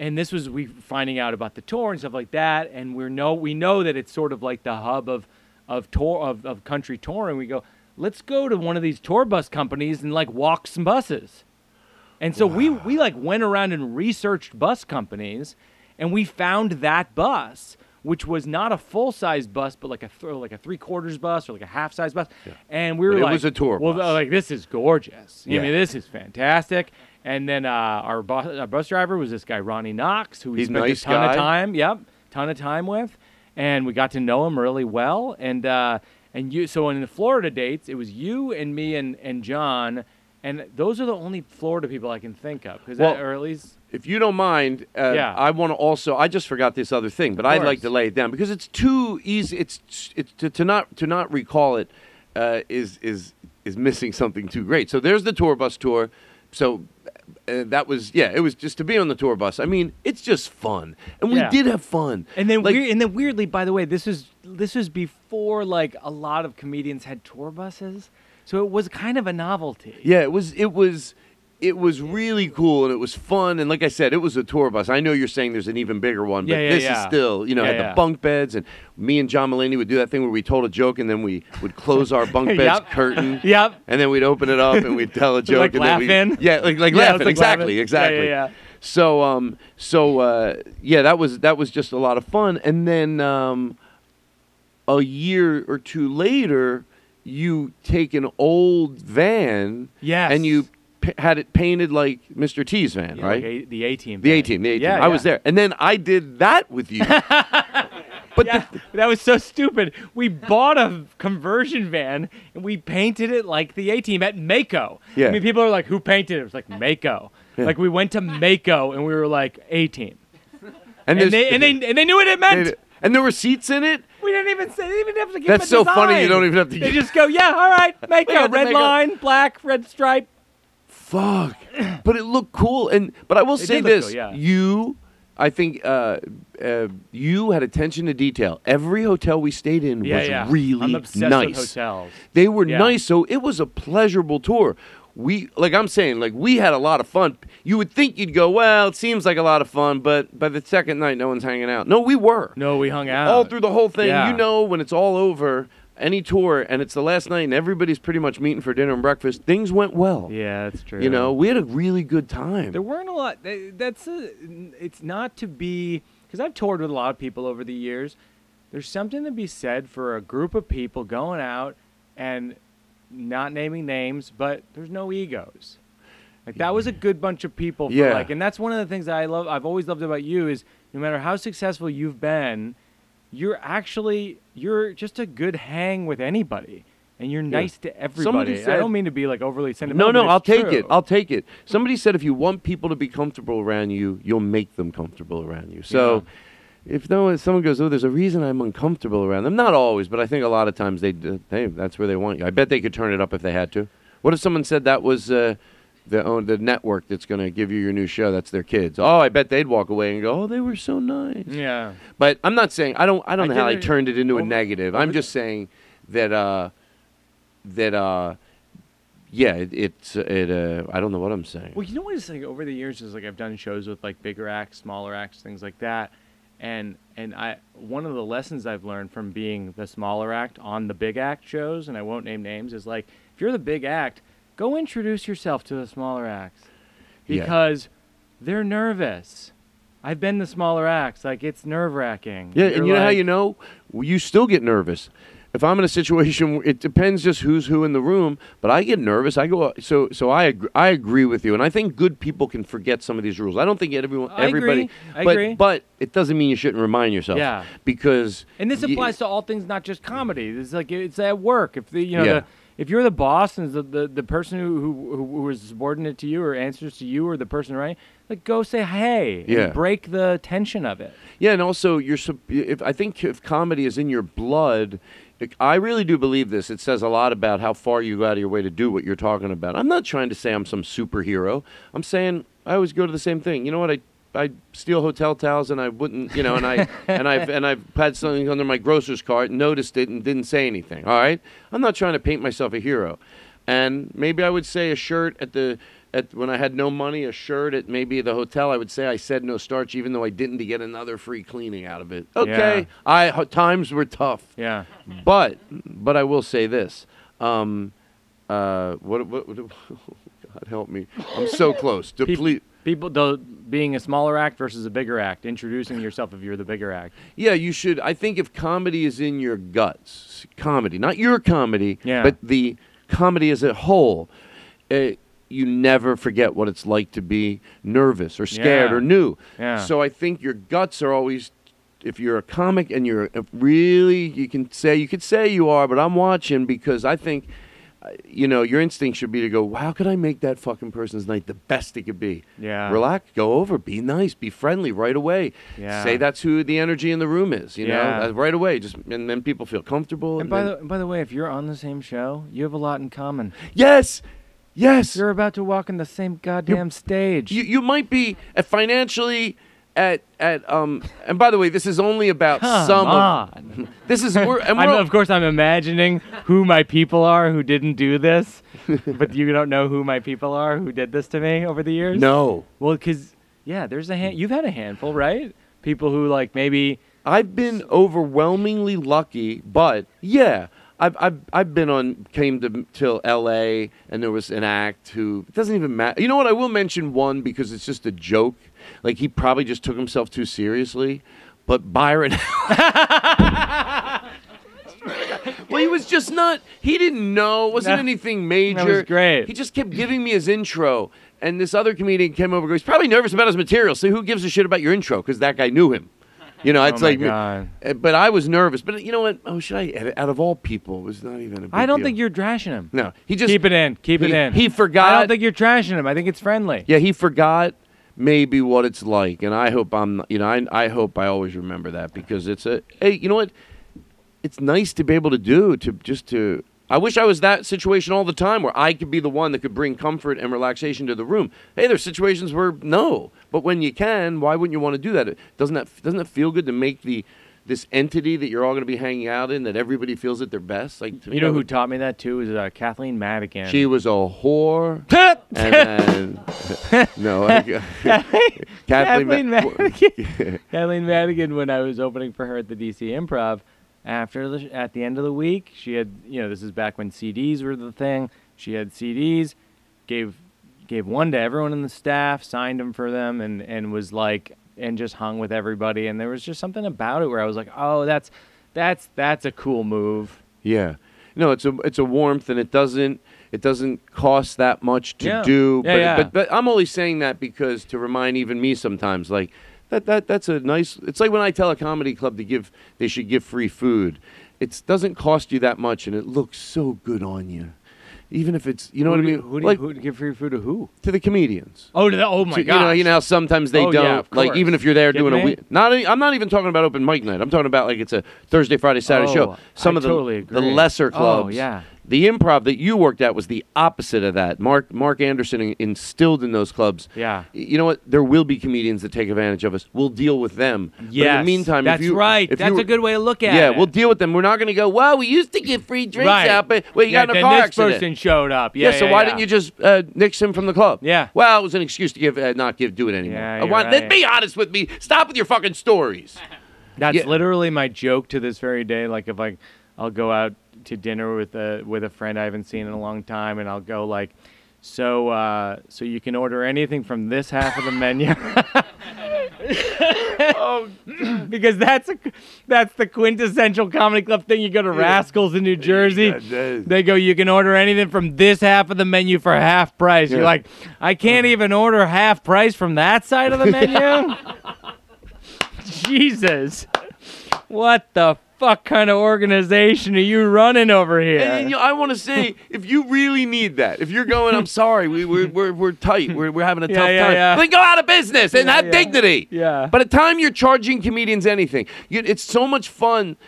and this was we finding out about the tour and stuff like that and we're know we know that it's sort of like the hub of of tour of, of country touring. We go, let's go to one of these tour bus companies and like walk some buses. And so we we like went around and researched bus companies and we found that bus which was not a full size bus, but like a th- like a three quarters bus or like a half size bus, and we were But it like, was a tour Well, bus. like this is gorgeous. I Yeah. mean, this is fantastic. And then uh, our, bus, our bus driver was this guy Ronnie Knox, who we He's spent nice a ton guy. of time. Yep, ton of time with, and we got to know him really well. And uh, and you, so in the Florida dates, it was you and me and and John, and those are the only Florida people I can think of, because Well, or at least If you don't mind, uh, Yeah. I want to also. I just forgot this other thing, but I'd like to lay it down because it's too easy. It's it's to, to not to not recall it uh, is is is missing something too great. So there's the tour bus tour. So uh, that was yeah, it was just to be on the tour bus. I mean, it's just fun, and we Yeah. did have fun. And then Like- weir- and then weirdly, by the way, this is this is before like a lot of comedians had tour buses, so it was kind of a novelty. Yeah, it was it was it was really cool and it was fun and like I said, it was a tour bus. I know you're saying there's an even bigger one, but Yeah, yeah, this is still, you know, Yeah, had yeah. the bunk beds and me and John Mulaney would do that thing where we told a joke and then we would close our bunk bed's Yep. curtain. Yep. And then we'd open it up and we'd tell a joke Like and then we- laughing? yeah, like like Yeah, laughing. like exactly, laughing. Yeah, exactly. yeah, yeah. So um so uh yeah, that was that was just a lot of fun and then um a year or two later you take an old van Yes. and you p- had it painted like Mr. T's van, Yeah, right? like a, the A team. the A team, the A team. Yeah, I was there, and then I did that with you. but Yeah, the, that was so stupid. We bought a conversion van and we painted it like the A team at Maaco. Yeah. I mean, people are like, "Who painted it?" It was like Maaco. Like we went to Maaco and we were like A team, and, and they and they and they knew what it meant. and, and there were seats in it. We didn't even say, they didn't even have to give That's a so funny you don't even have to They just go, yeah, all right, Maaco, got the red line, black, red stripe. Fuck. but it looked cool, and but I will say did look this: cool, yeah. you, I think, uh, uh, you had attention to detail. Every hotel we stayed in Yeah, was yeah. really I'm obsessed nice. with hotels. They were Yeah. nice, so it was a pleasurable tour. We like I'm saying, like we had a lot of fun. You would think you'd go, well, it seems like a lot of fun, but by the second night, no one's hanging out. No, we were No, we hung out all through the whole thing. Yeah. You know, when it's all over, any tour, and it's the last night, and everybody's pretty much meeting for dinner and breakfast. Things went well. Yeah, that's true. You know, we had a really good time. There weren't a lot. That's a, it's not to be because I've toured with a lot of people over the years. There's something to be said for a group of people going out and not naming names, but there's no egos. Like that was a good bunch of people. For Yeah. Like, and that's one of the things that I love. I've always loved about you is no matter how successful you've been, you're actually you're just a good hang with anybody. And you're nice to everybody. I said- don't mean to be like overly no, sentimental. no, but I'll it's take it. I'll take it. Somebody said if you want people to be comfortable around you, you'll make them comfortable around you. So, if no one, someone goes, "Oh, there's a reason I'm uncomfortable around them," not always, but I think a lot of times they, d- hey, that's where they want you. I bet they could turn it up if they had to. What if someone said that was uh, the own the network that's going to give you your new show? That's their kids. Oh, I bet they'd walk away and go, "Oh, they were so nice." Yeah. But I'm not saying I don't I don't I know how I turned it into a negative. I'm just saying that uh that uh yeah, it, it's it uh I don't know what I'm saying. Well, you know what it's like over the years is like I've done shows with like bigger acts, smaller acts, things like that. And and I one of the lessons I've learned from being the smaller act on the big act shows, and I won't name names, is like if you're the big act, go introduce yourself to the smaller acts. Yeah. Because they're nervous. I've been the smaller acts, like it's nerve wracking. Yeah, and you know how you know? You still get nervous if I'm in a situation, it depends just who's who in the room. But I get nervous. I go uh, so so. I agree, I agree with you, and I think good people can forget some of these rules. I don't think everyone I everybody. agree. I but agree. but it doesn't mean you shouldn't remind yourself. Yeah. Because And this y- applies to all things, not just comedy. It's like it's at work. If the you know Yeah. the, if you're the boss and the, the, the person who, who who is subordinate to you or answers to you or the person right, like go say hey. and Yeah. break the tension of it. Yeah, and also you're. If I think if comedy is in your blood, I really do believe this. It says a lot about how far you go out of your way to do what you're talking about. I'm not trying to say I'm some superhero. I'm saying I always go to the same thing. You know what? I I steal hotel towels and I wouldn't, you know, and I and I've and I've had something under my grocer's cart, noticed it, and didn't say anything. All right, I'm not trying to paint myself a hero, and maybe I would say a shirt at the at when I had no money, a shirt at maybe the hotel. I would say I said no starch, even though I didn't to get another free cleaning out of it. Okay, I ho- times were tough, Yeah. but but I will say this. Um, uh, what, what, what God help me. I'm so close. Deplete. People though being a smaller act versus a bigger act, introducing yourself if you're the bigger act. Yeah, you should. I think if comedy is in your guts, comedy, not your comedy, Yeah. but the comedy as a whole, uh, you never forget what it's like to be nervous or scared Yeah. or new. Yeah. So I think your guts are always. If you're a comic and you're really, you can say you could say you are, but I'm watching because I think, you know, your instinct should be to go, how could I make that fucking person's night the best it could be? Yeah. Relax, go over, be nice, be friendly right away. Yeah. Say that's who the energy in the room is, you Yeah. know, uh, right away. Just and then people feel comfortable. And by then- the by the way, if you're on the same show, you have a lot in common. yes, yes, You're about to walk in the same goddamn stage. you you might be uh, financially at at um. And by the way, this is only about Come some. Of, this is we're, and we're, of course, I'm imagining who my people are who didn't do this, but you don't know who my people are who did this to me over the years. no. Well, because yeah, there's a hand. You've had a handful, right? People who like maybe. I've been overwhelmingly lucky, but yeah, I've I've, I've been on came to till L.A. and there was an act who it doesn't even matter. You know what? I will mention one because it's just a joke. Like he probably just took himself too seriously, but Byron. well, he was just not. He didn't know. It wasn't No, anything major. was great. He just kept giving me his intro. And this other comedian came over. He's probably nervous about his material. So who gives a shit about your intro? Because that guy knew him. You know, it's oh my like. God. Uh, But I was nervous. But you know what? Oh, should I? edit? Out of all people, it was not even a big I don't deal. think you're trashing him. No, he just keep it in. Keep it he- in. he forgot- I don't think you're trashing him. I think it's friendly. Yeah, he forgot maybe what it's like, and I hope I'm. You know, I I hope I always remember that because it's a. Hey, you know what? It's nice to be able to do to just to. I wish I was that situation all the time where I could be the one that could bring comfort and relaxation to the room. Hey, there's situations where no, but when you can, why wouldn't you want to do that? Doesn't that doesn't that feel good to make the this entity that you're all going to be hanging out in that everybody feels at their best? Like to You know who taught me that too is uh, Kathleen Madigan. She was a whore. and then no, I, Kathleen, Kathleen Ma- Madigan. Kathleen Madigan, when I was opening for her at the DC Improv, after the at the end of the week, she had you know this is back when CDs were the thing. She had CDs, gave gave one to everyone in the staff, signed them for them, and and was like and just hung with everybody. And there was just something about it where I was like, oh, that's that's that's a cool move. Yeah, no, it's a it's a warmth, and it doesn't it doesn't cost that much to Yeah. do. Yeah, but, yeah. but but I'm only saying that because to remind even me sometimes, like that that that's a nice. It's like when I tell a comedy club to give they should give free food. It doesn't cost you that much, and it looks so good on you. Even if it's, you know who what I mean, Who do like you, who do give free food to who? to the comedians. Oh, to the, oh my So, god! You know, you know how sometimes they Oh, don't of like even if you're there Kidding doing a week. Not I'm not even talking about open mic night. I'm talking about like it's a Thursday, Friday, Saturday Oh, show. Some I of the totally the lesser Oh, yeah. The improv that you worked at was the opposite of that. Mark Mark Anderson instilled in those clubs. Yeah. You know what? There will be comedians that take advantage of us. We'll deal with them. But in the meantime, that's if you, right. That's a good way to look at yeah, it. Yeah, we'll deal with them. We're not going to go. Well, we used to give free drinks right. out, but well, you yeah, got in a car this accident. person showed up. Yeah. Yeah, so why yeah. didn't you just uh, nix him from the club? Yeah. Well, it was an excuse to give, uh, not give, do it anymore. Yeah, I you're want, right. Be honest with me. Stop with your fucking stories. That's Yeah. literally my joke to this very day. Like if I, I'll go out to dinner with a with a friend I haven't seen in a long time, and I'll go like, so uh, so you can order anything from this half of the menu. oh because that's a that's the quintessential comedy club thing. You go to Rascals in New Jersey. Yeah. They go, you can order anything from this half of the menu for half price. You're like, I can't even order half price from that side of the menu. Jesus, what the fuck kind of organization are you running over here? And, you know, I want to say, if you really need that, if you're going, I'm sorry, we, we're, we're, we're tight, we're, we're having a Yeah, tough yeah, time, yeah. then go out of business and have dignity. Yeah. By the time you're charging comedians anything, you, it's so much fun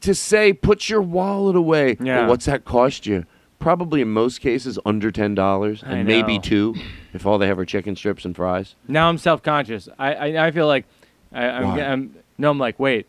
to say, put your wallet away. Yeah. Well, what's that cost you? Probably in most cases under ten dollars, and maybe two, if all they have are chicken strips and fries. now I'm self-conscious. I I, I feel like I, I'm, I'm no. I'm like, wait,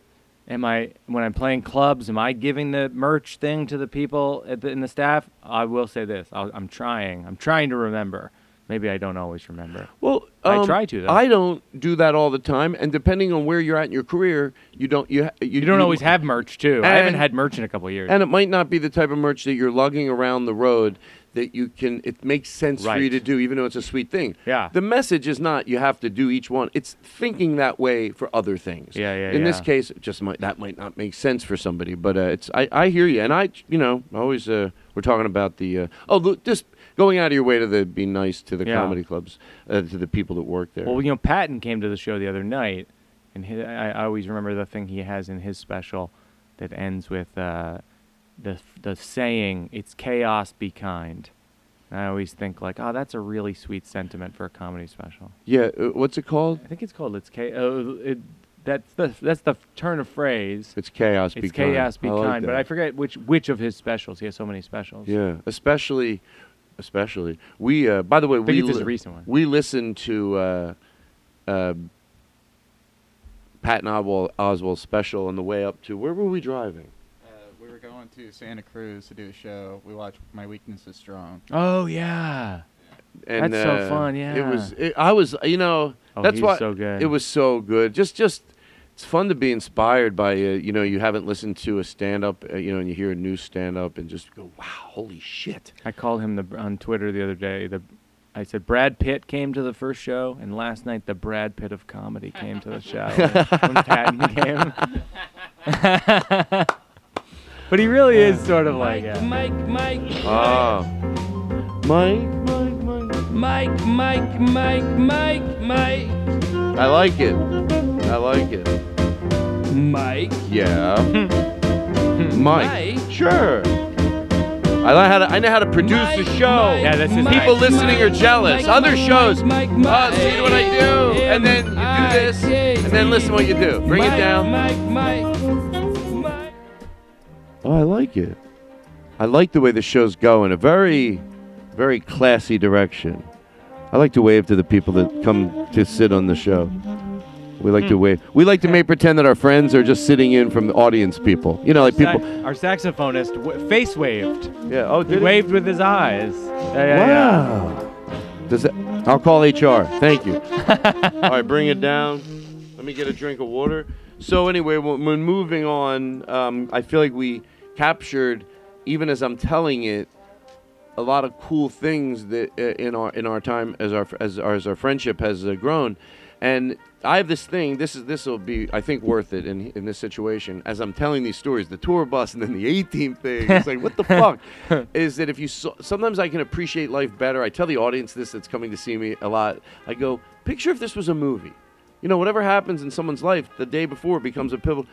am I when I'm playing clubs? Am I giving the merch thing to the people at the, in the staff? I will say this: I'll, I'm trying. I'm trying to remember. Maybe I don't always remember. Well, I um, try to, though. I don't do that all the time, and depending on where you're at in your career, you don't you you, You don't always have merch too. I haven't had merch in a couple of years. And it might not be the type of merch that you're lugging around the road that you can. It makes sense for you to do, even though it's a sweet thing. Yeah. The message is not you have to do each one. It's thinking that way for other things. Yeah, yeah, In this case, just might that might not make sense for somebody, but uh, it's I, I hear you, and I you know always uh, we're talking about the uh, oh look, just going out of your way to the be nice to the Yeah. comedy clubs uh, to the people that work there. Well, you know, Patton came to the show the other night, and I, I always remember the thing he has in his special that ends with uh, the the saying, "It's chaos, be kind." And I always think like, oh, that's a really sweet sentiment for a comedy special. yeah, uh, what's it called? I think it's called "It's Chaos." Uh, it, that's the that's the turn of phrase. It's chaos. be kind. It's kind. chaos, be I like kind. But. I forget which which of his specials. He has so many specials. Yeah, especially, especially we. Uh, by the way, we li- recent one. we listened to uh, uh, Patton Oswalt Oswalt's special on the way up to where were we driving? Uh, we going to Santa Cruz to do a show. We watched My Weakness is Strong. Oh yeah. And, That's so fun. Yeah. It was. It, I was. You know. Oh, that's he's why so good. It was so good. Just, just. It's fun to be inspired by. Uh, you know, you haven't listened to a stand-up. Uh, you know, and you hear a new stand-up and just go, "Wow, holy shit!" I called him the on Twitter the other day. The I said Brad Pitt came to the first show, and last night the Brad Pitt of comedy came to the show when Patton came. but he really is sort of like yeah. Mike, Mike, Ah, Mike, Mike, Mike. Mike, Mike, Mike, Mike, Mike, I like it. I like it. Mike, Yeah. Hmm. Hmm. Mike. Mike. Sure. I know how to. I know how to produce Mike, a show. Mike, Yeah, that's his Mike, People listening are Mike, jealous. Mike, Other Mike, shows. Mike, Oh, Mike, uh, see what I do, and then you do this, and then listen what you do. Bring it Mike, down. Mike, Mike, Mike. Oh, I like it. I like the way the show's going. A very, very classy direction. I like to wave to the people that come to sit on the show. We like to wave. We like to make pretend that our friends are just sitting in from the audience people. You know, like people. Our saxophonist w- face waved. Yeah. Oh, He did it? waved with his eyes. Yeah, yeah, yeah. Wow. Does that? I'll call HR. Thank you. All right, bring it down. Let me get a drink of water. So anyway, when, when moving on, um, I feel like we captured, even as I'm telling it, a lot of cool things that uh, in our in our time as our as our, as our friendship has uh, grown, and I have this thing. This is this will be I think worth it in in this situation. As I'm telling these stories, the tour bus and then the 18 thing. It's like what the fuck is that if you saw, sometimes I can appreciate life better. I tell the audience this that's coming to see me a lot. I go picture if this was a movie. You know, whatever happens in someone's life the day before becomes a pivotal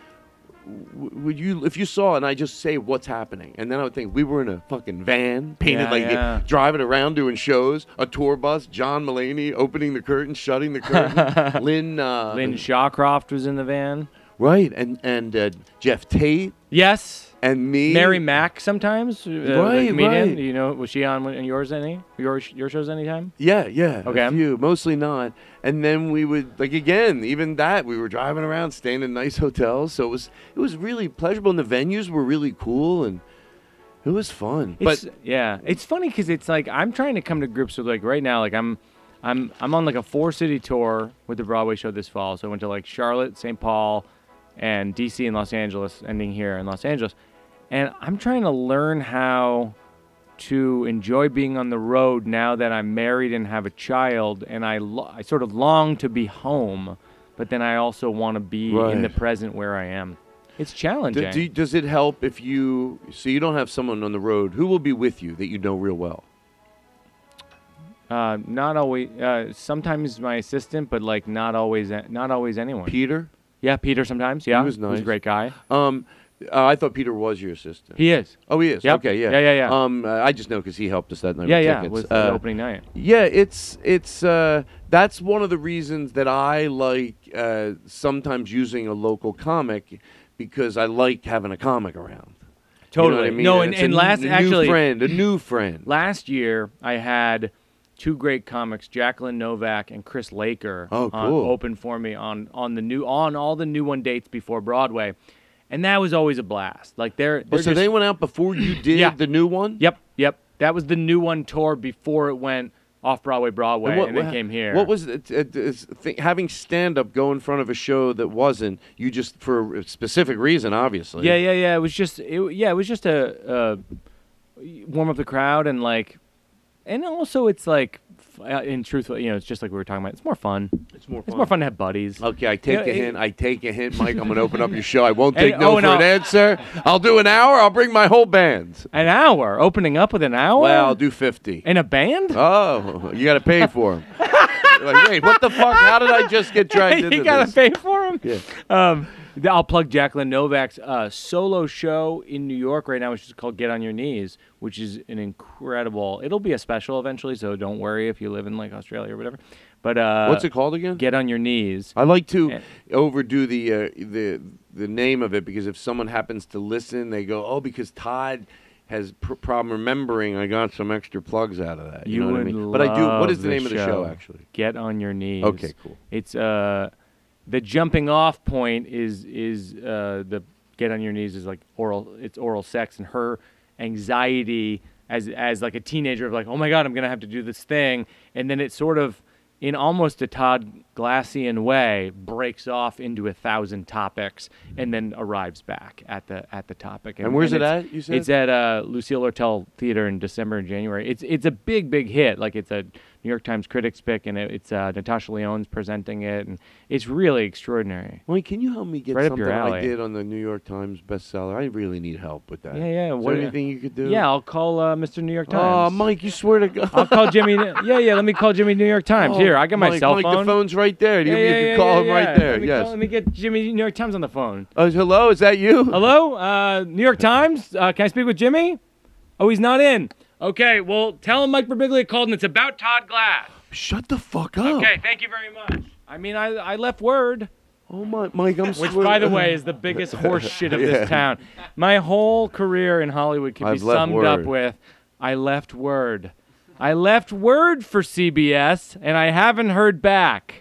would you if you saw and I just say what's happening and then I would think we were in a fucking van painted Yeah, like yeah. driving around doing shows a tour bus John Mulaney opening the curtain shutting the curtain Lynn uh, Lynn Shawcroft was in the van. right and and uh, Jeff Tate Yes. And me Mary Mack sometimes. Uh, the Right, comedian. right. You know, was she on one- yours any? Your your shows anytime? yeah yeah Okay. a few mostly not and then we would like again even that we were driving around staying in nice hotels so it was it was really pleasurable and the venues were really cool and it was fun It's, but yeah, it's funny because it's like I'm trying to come to grips with like right now, like I'm, I'm, I'm on like a four city tour with the Broadway show this fall. So I went to like Charlotte, St. Paul, and DC and Los Angeles, ending here in Los Angeles, and I'm trying to learn how to enjoy being on the road now that I'm married and have a child, and I, lo- I sort of long to be home. but then I also want to be in the present where I am. It's challenging. do- does it help if you so you don't have someone on the road who will be with you that you know real well? uh, not always. Uh, sometimes my assistant, but like not always. Not always anyone. Peter? yeah, Peter. Sometimes. Yeah, he was nice. He's nice. a great guy. Um, uh, I thought Peter was your assistant. He is. oh, he is. Yep. Okay, yeah, Yeah, yeah, yeah. Um, uh, I just know because he helped us that night. Yeah, with yeah. tickets. Uh, opening night. Yeah, it's it's uh, that's one of the reasons that I like uh, sometimes using a local comic because I like having a comic around. You know what Totally. I mean? No, and, and n- last a new actually friend, a new friend. last year I had two great comics, Jacqueline Novak and Chris Laker, Oh, on- cool. open for me on on the new on all the new one dates before Broadway, and that was always a blast. Like they're, Oh, they're so just- they went out before you did Yeah. the new one. Yep, yep. That was the new one tour before it went off Broadway, Broadway, and, then came here. What was it, it, it's th- having stand up go in front of a show that wasn't you just for a specific reason, obviously. Yeah, yeah, yeah. It was just, it, yeah, it was just a, a warm up the crowd and like, and also it's like, f- uh, in truth, you know, it's just like we were talking about. It's more fun. It's more. Fun. It's more fun to have buddies. Okay, I take Yeah, a it- hint. I take a hint, Mike. I'm gonna open up your show. I won't And- take no oh, for no. an answer. I'll do an hour. I'll bring my whole band. An hour opening up with an hour. Well, I'll do fifty. in a band. Oh, you got to pay for them. like, wait, what the fuck? How did I just get dragged into this? you gotta this? pay for them. Yeah. Um, th- I'll plug Jacqueline Novak's uh, solo show in New York right now, which is called "Get on Your Knees," which is an incredible. It'll be a special eventually, so don't worry if you live in like Australia or whatever. But uh, What's it called again? Get on Your Knees. I like to Eh. overdo the uh, the the name of it because if someone happens to listen, they go, "Oh, because Todd has pr- problem remembering." I got some extra plugs out of that. You, You know what I mean? But I do. What is the the name of the show show. actually? Get on Your Knees. Okay, cool. It's uh, the jumping off point is is uh the get on your knees is like oral. It's oral sex and her anxiety as as like a teenager of like oh my god I'm gonna have to do this thing and then it sort of in almost a Todd Glassian way breaks off into a thousand topics and then arrives back at the at the topic. And where's it at, you said? it's at uh, Lucille Lortel Theater in December and January. It's it's a big big hit. Like it's a New York Times critics pick, and it, it's uh, Natasha Lyonne's presenting it, and it's really extraordinary. Wait, can you help me get Right something I did on the New York Times bestseller? I really need help with that. Yeah, yeah. Is what- there anything you could do? Yeah, I'll call uh, Mr. New York Times. Oh, Mike, you swear to God. I'll call Jimmy. yeah, yeah. Let me call Jimmy New York Times. Oh, Here, I got my Mike, cell Mike, phone. the phone's right there. You, Yeah, you yeah, can call him right there. Let me, yes. call- let me get Jimmy New York Times on the phone. Oh, hello, is that you? Hello, uh, New York Times. Uh, can I speak with Jimmy? Oh, he's not in. Okay, well, tell him Mike Birbiglia called, and it's about Todd Glass. Shut the fuck up. Okay, thank you very much. I mean, I, I left word, Oh my, Mike, I'm which, by the way, is the biggest horse shit of Yeah. this town. My whole career in Hollywood can I've be summed up with I left word. I left word for CBS, and I haven't heard back.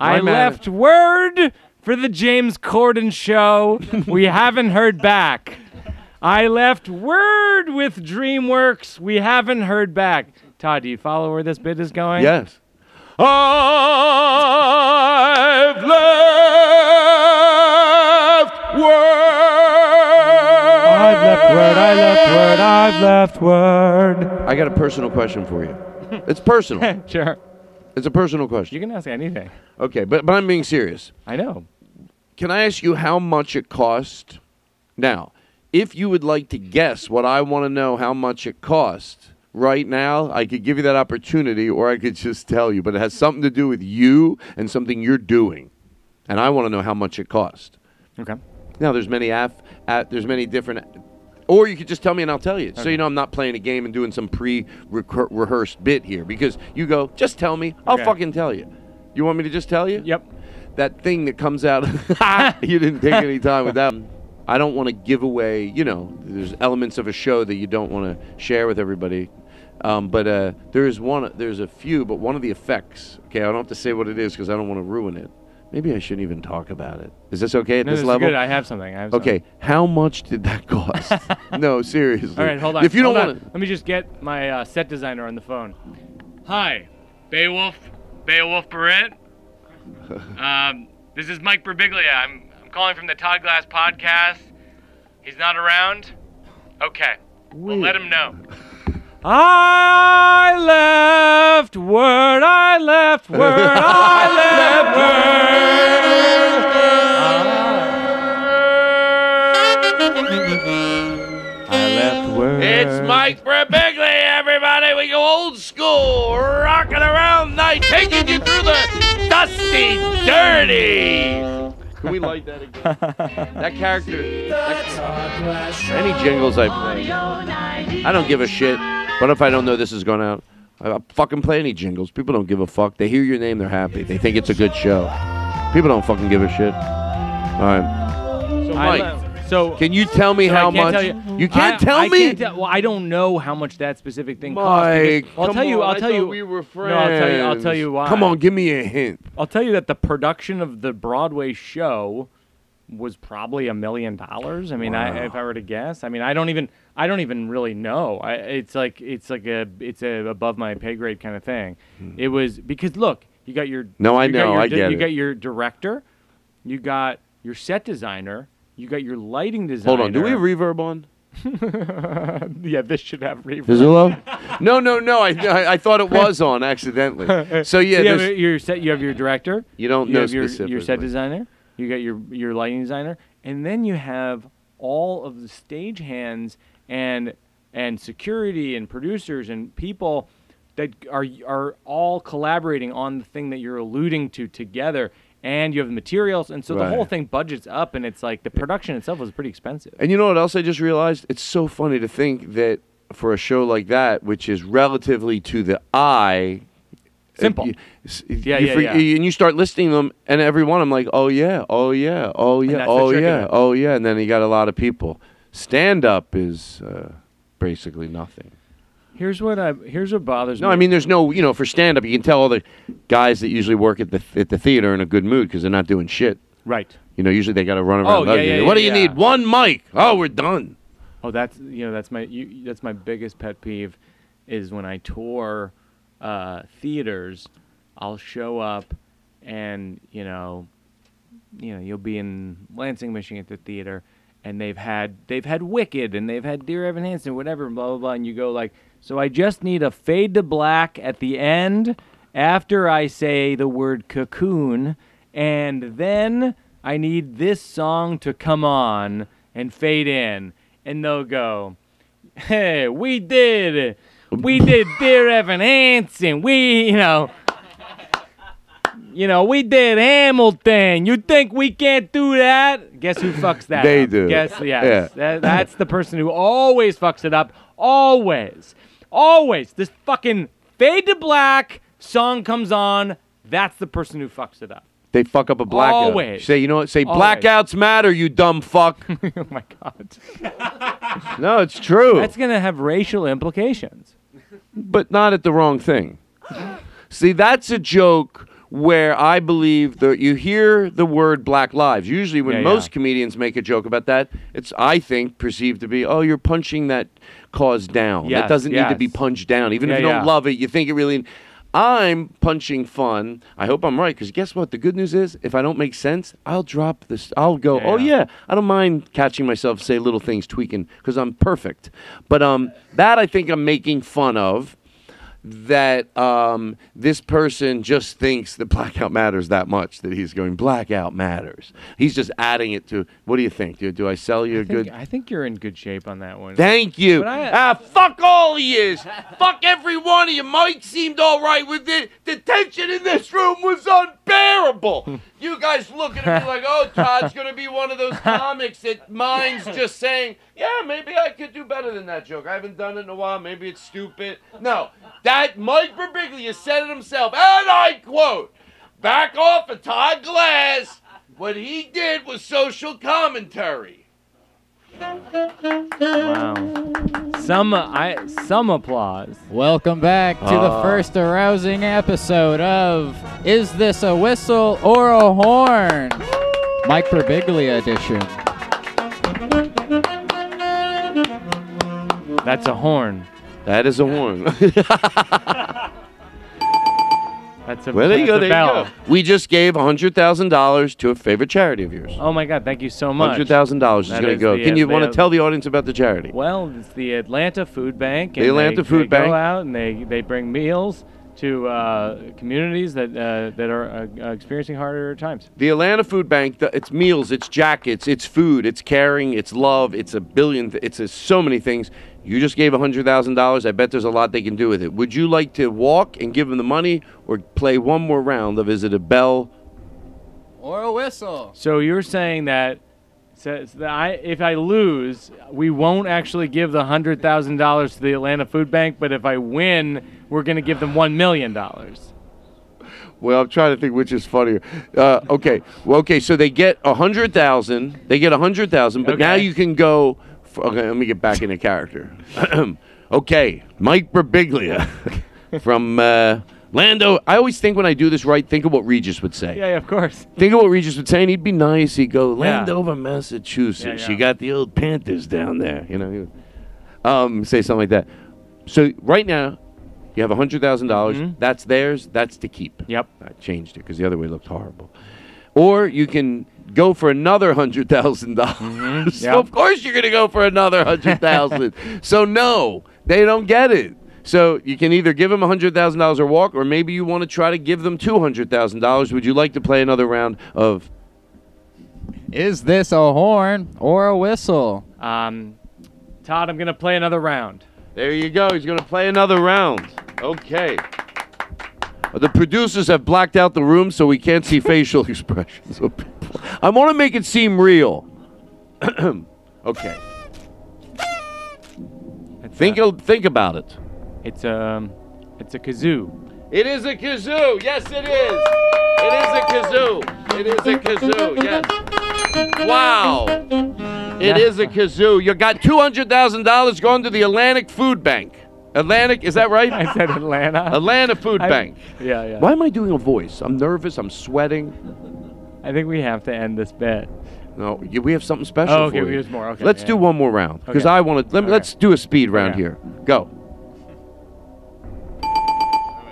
I My man- left word for the James Corden show. we haven't heard back. I left word with DreamWorks. We haven't heard back. Todd, do you follow where this bit is going? Yes. I've left word. I've left word. I left word. I've left word. I got a personal question for you. It's personal. Sure. It's a personal question. You can ask anything. Okay, but but I'm being serious. I know. Can I ask you how much it cost? Now, if you would like to guess what I want to know how much it cost right now, I could give you that opportunity or I could just tell you, but it has something to do with you and something you're doing. And I want to know how much it cost. Okay. Now, there's many af, at, there's many different or you could just tell me and I'll tell you. So you know I'm not playing a game and doing some pre-rehearsed bit here because you go, just tell me. I'll Okay. fucking tell you. You want me to just tell you? Yep. that thing that comes out. you didn't take any time with that. I don't want to give away. You know, there's elements of a show that you don't want to share with everybody. Um, but uh, there is one. There's a few, but one of the effects. Okay, I don't have to say what it is because I don't want to ruin it. Maybe I shouldn't even talk about it. Is this okay at No, this this is level? good. I have something. I have something. okay, how much did that cost? no, seriously. All right, hold on. If you don't hold want. Let me just get my uh, set designer on the phone. Hi, Beowulf, Beowulf Boritt. um, this is Mike Birbiglia. I'm, I'm calling from the Todd Glass podcast. He's not around? Okay. we'll let him know. I left word. I left word. I left word. I left word. It's Mike Birbiglia, everybody. We go old school, rocking around night, taking you through the dusty, dirty. Can we light that again? that character. that- any jingles I play, I don't give a shit. What if I don't know this is going out? I, fucking play any jingles. People don't give a fuck. They hear your name, they're happy. They think it's a good show. People don't fucking give a shit. All right. So, Mike, so can you tell me So how much? Tell you, you can't I- tell I me. can't tell- well, I don't know how much that specific thing costs. Mike, because- I'll tell you. on, I'll tell you. we were No, I'll tell you. I'll tell you why. Come on, give me a hint. I'll tell you that the production of the Broadway show was probably a million dollars. I mean, I, if I were to guess, I mean, I don't even, I don't even really know. I, it's like, it's like a, it's a above my pay grade kind of thing. It was because look, you got your, Hmm. No, I know, your I get you it. got your director, you got your set designer, you got your lighting designer. Hold on. Do we have reverb on? yeah, this should have reverb. Is it low? no, no, no. I, I I thought it was on accidentally. So yeah, So you have your set. You have your director. you don't you know have your, your set designer, you got your your lighting designer, and then you have all of the stage hands and and security and producers and people that are are all collaborating on the thing that you're alluding to together. And you have the materials, and so the whole thing budgets up, and it's like the production itself was pretty expensive. And you know what else I just realized? It's so funny to think that for a show like that, which is relatively to the eye. Simple. you- Yeah, you yeah, yeah. And you start listing them, and every one I'm like, oh yeah, oh yeah, oh yeah, oh yeah, oh yeah, and then you got a lot of people. Stand up is uh, basically nothing. Here's what I here's what bothers No, me. I mean, there's no, you know, for stand up, you can tell all the guys that usually work at the at the theater in a good mood because they're not doing shit. right. You know, usually they got to run Oh, around. yeah, yeah, you. yeah, what do you yeah. need? One mic. Oh, we're done. Oh, that's you know that's my you, that's my biggest pet peeve, is when I tour uh, theaters, I'll show up, and you know, you know you'll be in Lansing, Michigan at the theater, and they've had they've had Wicked and they've had Dear Evan Hansen, whatever, blah blah blah, and you go like, so I just need a fade to black at the end after I say the word cocoon, and then I need this song to come on and fade in, and they'll go, hey, we did. We did Dear Evan Hansen. We, you know, you know, we did Hamilton. You think we can't do that? Guess who fucks that They up? do. Guess, yes. Yeah. That, that's the person who always fucks it up. Always. Always. This fucking fade to black song comes on. That's the person who fucks it up. They fuck up a blackout. Always. Say, you know what? Say Always. blackouts matter, you dumb fuck. oh my God. no, it's true. That's going to have racial implications. But not at the wrong thing. See, that's a joke where I believe that you hear the word black lives. Usually when Yeah, most yeah. comedians make a joke about that, it's I think perceived to be, "Oh, you're punching that cause down. that doesn't need to be punched down. Even if Yeah, you don't love it, you think it really I'm punching fun. I hope I'm right because guess what? The good news is, if I don't make sense, I'll drop this. I'll go. Yeah, oh yeah. I don't mind catching myself say little things, tweaking because I'm perfect. But um, that I think I'm making fun of. That um, this person just thinks that blackout matters that much that he's going blackout matters. He's just adding it to. What do you think? Do, do I sell you a I think, good? I think you're in good shape on that one. Thank you. I- ah, fuck all he is. fuck every one of you. Mike seemed all right with it. The tension in this room was unbearable. Hmm. you guys look at me like, oh, Todd's gonna be one of those comics that minds just saying, yeah, maybe I could do better than that joke. I haven't done it in a while. Maybe it's stupid. No, that Mike Birbiglia said it himself, and I quote, "Back off of Todd Glass. What he did was social commentary." Wow. Some I some applause. Welcome back to the Ah. first arousing episode of Is This a Whistle or a Horn? Mike Birbiglia edition. That's a horn. That is a horn. That's a, Well, there you go. There you go. We just gave hundred thousand dollars to a favorite charity of yours. Oh my God! Thank you so much. Hundred thousand dollars is going to go. the, Can uh, you want to tell the audience about the charity? Well, it's the Atlanta Food Bank. The Atlanta they, Food they Bank. go out and they they bring meals to uh, communities that uh, that are uh, uh, experiencing harder times. The Atlanta Food Bank, the, it's meals, it's jackets, it's food, it's caring, it's love, it's a billion, th- it's a, so many things. You just gave $100,000. I bet there's a lot they can do with it. Would you like to walk and give them the money or play one more round of Is It a Bell? Or a whistle. So you're saying that says that I if I lose, we won't actually give the hundred thousand dollars to the Atlanta Food Bank, but if I win, we're going to give them one million dollars. Well, I'm trying to think which is funnier. Uh, okay, well, okay, so they get a hundred thousand. They get a hundred thousand, but now you can go. Okay, let me get back into character. okay, Mike Birbiglia from uh, Lando. I always think when I do this right, think of what Regis would say. Yeah, yeah, of course. Think of what Regis would say, and he'd be nice. He'd go. Landover, Massachusetts. You got the old Panthers down there. You know, he would, um, say something like that. So right now, you have hundred dollars. That's theirs. That's to keep. Mm-hmm. Yep. I changed it because the other way looked horrible. Or you can go for another hundred thousand dollars. So Yep. of course you're gonna go for another hundred thousand. so no, they don't get it. So you can either give them hundred thousand dollars or walk, or maybe you want to try to give them two hundred thousand dollars. Would you like to play another round of? Is this a horn or a whistle? Um, Todd, I'm going to play another round. There you go. He's gonna play another round. Okay. The producers have blacked out the room so we can't see facial expressions of people. I want to make it seem real. okay. It's Think a, think about it. it's um, it's a kazoo. It is a kazoo. Yes, it is. It is a kazoo. It is a kazoo. Yes. Wow. It is a kazoo. You got two hundred thousand dollars going to the Atlantic Food Bank. Atlantic, is that right? I said Atlanta. Atlanta Food I- Bank. Yeah, yeah. Why am I doing a voice? I'm nervous. I'm sweating. I think we have to end this bet. No, y- we have something special Oh, okay, for we you. have more, okay, let's yeah. do one more round because Okay. I want to. Let, Okay. Let's do a speed round Okay. here. Go.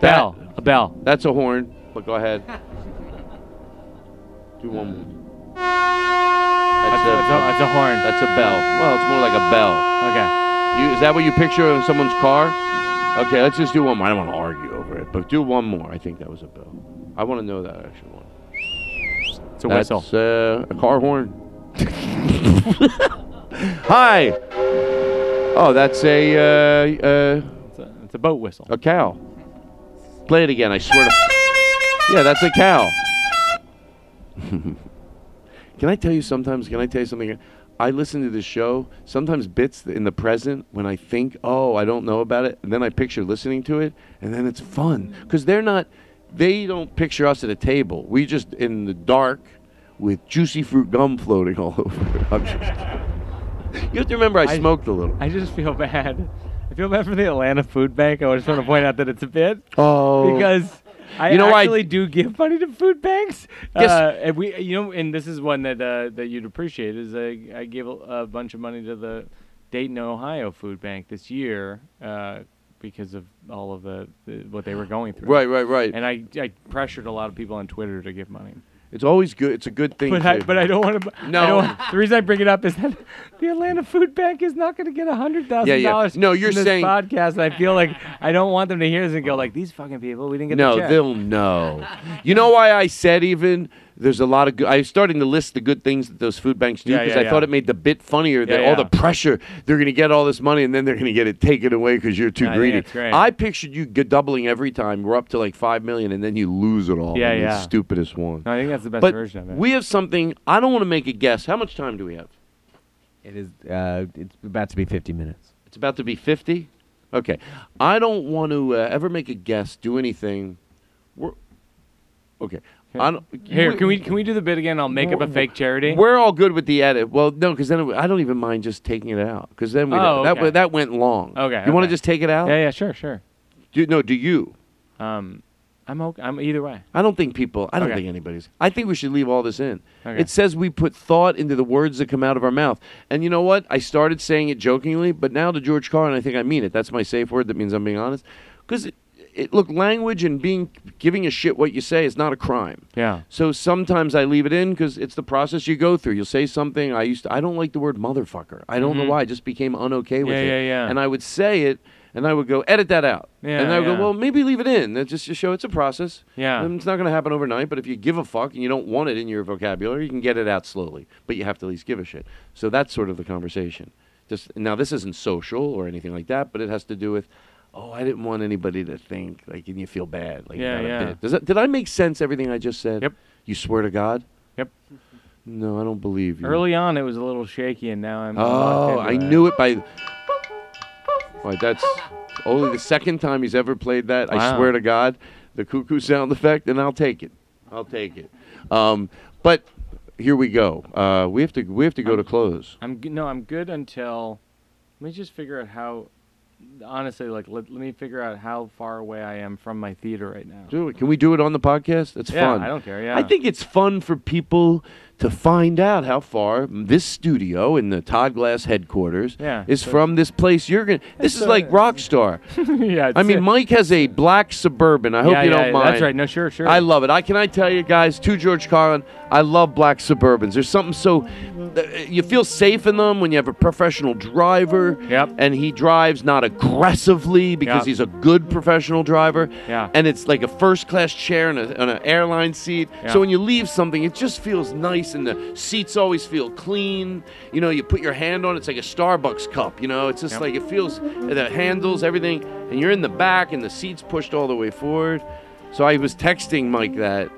Bell. A bell. That's a horn. But go ahead. do one more. That's, a, that's a, that's a horn. That's a bell. Well, it's more like a bell. Okay. You, is that what you picture in someone's car? Okay, let's just do one more. I don't want to argue over it, but do one more. I think that was a bell. I want to know that actual one. It's a That's whistle. uh, a car horn. Hi. Oh, that's a uh, uh, It's a, it's a boat whistle. a cow. Play it again. I swear to. Yeah, that's a cow. can I tell you sometimes? Can I tell you something? I listen to this show. Sometimes bits in the present when I think, oh, I don't know about it, and then I picture listening to it, and then it's fun because they're not. They don't picture us at a table. We just in the dark with juicy fruit gum floating all over. I'm just, you have to remember, I, I- smoked a little. I just feel bad. I feel bad for the Atlanta Food Bank. I just want to point out that it's a bit oh, because I You know, I- actually do give money to food banks. Yes. Uh, and we, you know, and this is one that uh, that you'd appreciate is I, I gave a, a bunch of money to the Dayton, Ohio Food Bank this year uh, because of all of the, the what they were going through. right, right, right. And I, I pressured a lot of people on Twitter to give money. It's always good. It's a good thing. But I, to- but I don't want to. No. the reason I bring it up is that the Atlanta Food Bank is not going to get a hundred thousand Yeah, yeah. dollars. No, you're this saying- podcast. And I feel like I don't want them to hear this and go like, "These fucking people, we didn't get no, the check." they'll know. You know why I said even there's a lot of good. I'm starting to list the good things that those food banks do because yeah, I yeah. thought it made the bit funnier that Yeah, all the pressure they're going to get all this money and then they're going to get it taken away because you're too I greedy. I pictured you doubling every time. We're up to like five million and then you lose it all. Yeah, in the yeah. Stupidest one. No, I think that's the best but version of it. we have something. I don't want to make a guess. How much time do we have? It is. Uh, it's about to be 50 minutes. It's about to be 50? Okay. I don't want to uh, ever make a guess, do anything. We're, okay. I don't, Here, can we can we do the bit again? I'll make up a fake charity. We're all good with the edit. Well, no, because then it, I don't even mind just taking it out. Because then we Oh, that okay. that went long. Okay, You want to okay. just take it out? Yeah, yeah, sure, sure. Do, no, do you? Um, I'm okay. I'm either way. I don't think people. I don't Okay. think anybody's. I think we should leave all this in. Okay. It says we put thought into the words that come out of our mouth. And you know what? I started saying it jokingly, but now to George Carlin, I think I mean it. That's my safe word. That means I'm being honest. Because it, look, language and being giving a shit what you say is not a crime. Yeah. So sometimes I leave it in because it's the process you go through. You'll say something. I used to. I don't like the word motherfucker. I don't know why. I just became unokay with Mm-hmm. Yeah, it. yeah, yeah. And I would say it, And I would go edit that out. Yeah, and I would yeah. go, well, maybe leave it in. That just to show it's a process. Yeah. And it's not going to happen overnight. But if you give a fuck and you don't want it in your vocabulary, you can get it out slowly. But you have to at least give a shit. So that's sort of the conversation. Just now, this isn't social or anything like that, but it has to do with. Oh, I didn't want anybody to think like, and you feel bad. Like, Yeah, yeah. Does that, did I make sense? Everything I just said. Yep. You swear to God. Yep. No, I don't believe you. Early on, it was a little shaky, and now I'm. Oh, I knew it by. Right, that's only the second time he's ever played that. I swear to God, the cuckoo sound effect, and I'll take it. I'll take it. Um, but here we go. Uh, we have to we have to go to close. I'm no, I'm good until. Let me just figure out how. Honestly, like let, let me figure out how far away I am from my theater right now. Do it. Can we do it on the podcast? It's Yeah, fun. I don't care, yeah. I think it's fun for people to find out how far this studio in the Todd Glass headquarters Yeah, is so- from this place. You're gonna. This is like Rockstar. yeah, I mean, Mike has a black suburban. I hope Yeah, you yeah, don't mind. that's right. No, sure, sure. I love it. I can I tell you guys, to George Carlin, I love black suburbans. There's something so uh, you feel safe in them when you have a professional driver. Yep. And he drives not aggressively because Yep. he's a good professional driver. Yeah. And it's like a first class chair and an airline seat. Yeah. So when you leave something, it just feels nice, and the seats always feel clean. You know, you put your hand on it, it's like a Starbucks cup. You know, it's just Yep. like it feels the handles, everything, and you're in the back, and the seats pushed all the way forward. So I was texting Mike that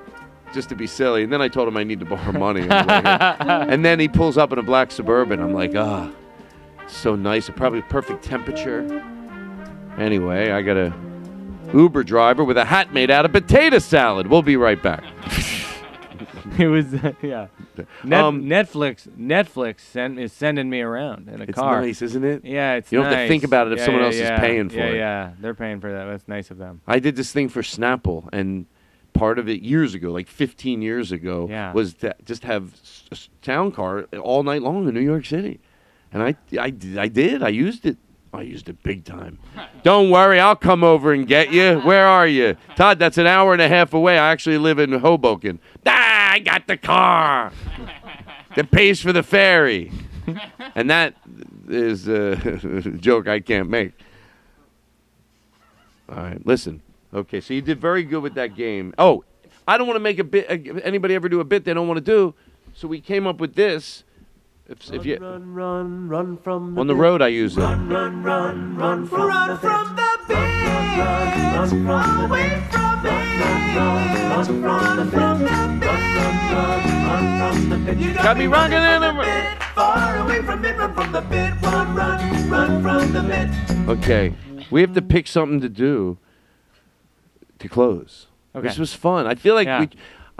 just to be silly, and then I told him I need to borrow money. on the way here. and then he pulls up in a black suburban. I'm like, ah, so nice, probably perfect temperature. Anyway, I got a Uber driver with a hat made out of potato salad. We'll be right back. it was yeah. Net, Um, Netflix Netflix send, is sending me around in a It's car. It's nice, isn't it? Yeah, it's You don't have to think about it if Yeah, someone yeah, else is paying for yeah, it. Yeah, they're paying for that. That's nice of them. I did this thing for Snapple, and part of it years ago, like 15 years ago, Yeah. was to just have a town car all night long in New York City. And I, I did. I used it. I used it big time. Don't worry, I'll come over and get you. Where are you? Todd, that's an hour and a half away. I actually live in Hoboken. Ah, I got the car that pays for the ferry. and that is a joke I can't make. All right, listen. Okay, so you did very good with that game. Oh, I don't want to make a bit. Uh, anybody ever do a bit they don't want to do? So we came up with this. If, if you Run, run, run from on the road, I use it. Run, run, run, run from the from the beat. Run from away from me. Run from the from the Run from the pit. You Got me rocking in the the- pit. Far away from it. Run from the pit. Run, run, run from the pit. Okay, we have to pick something to do to close. Okay. This was fun. I feel like Yeah. we.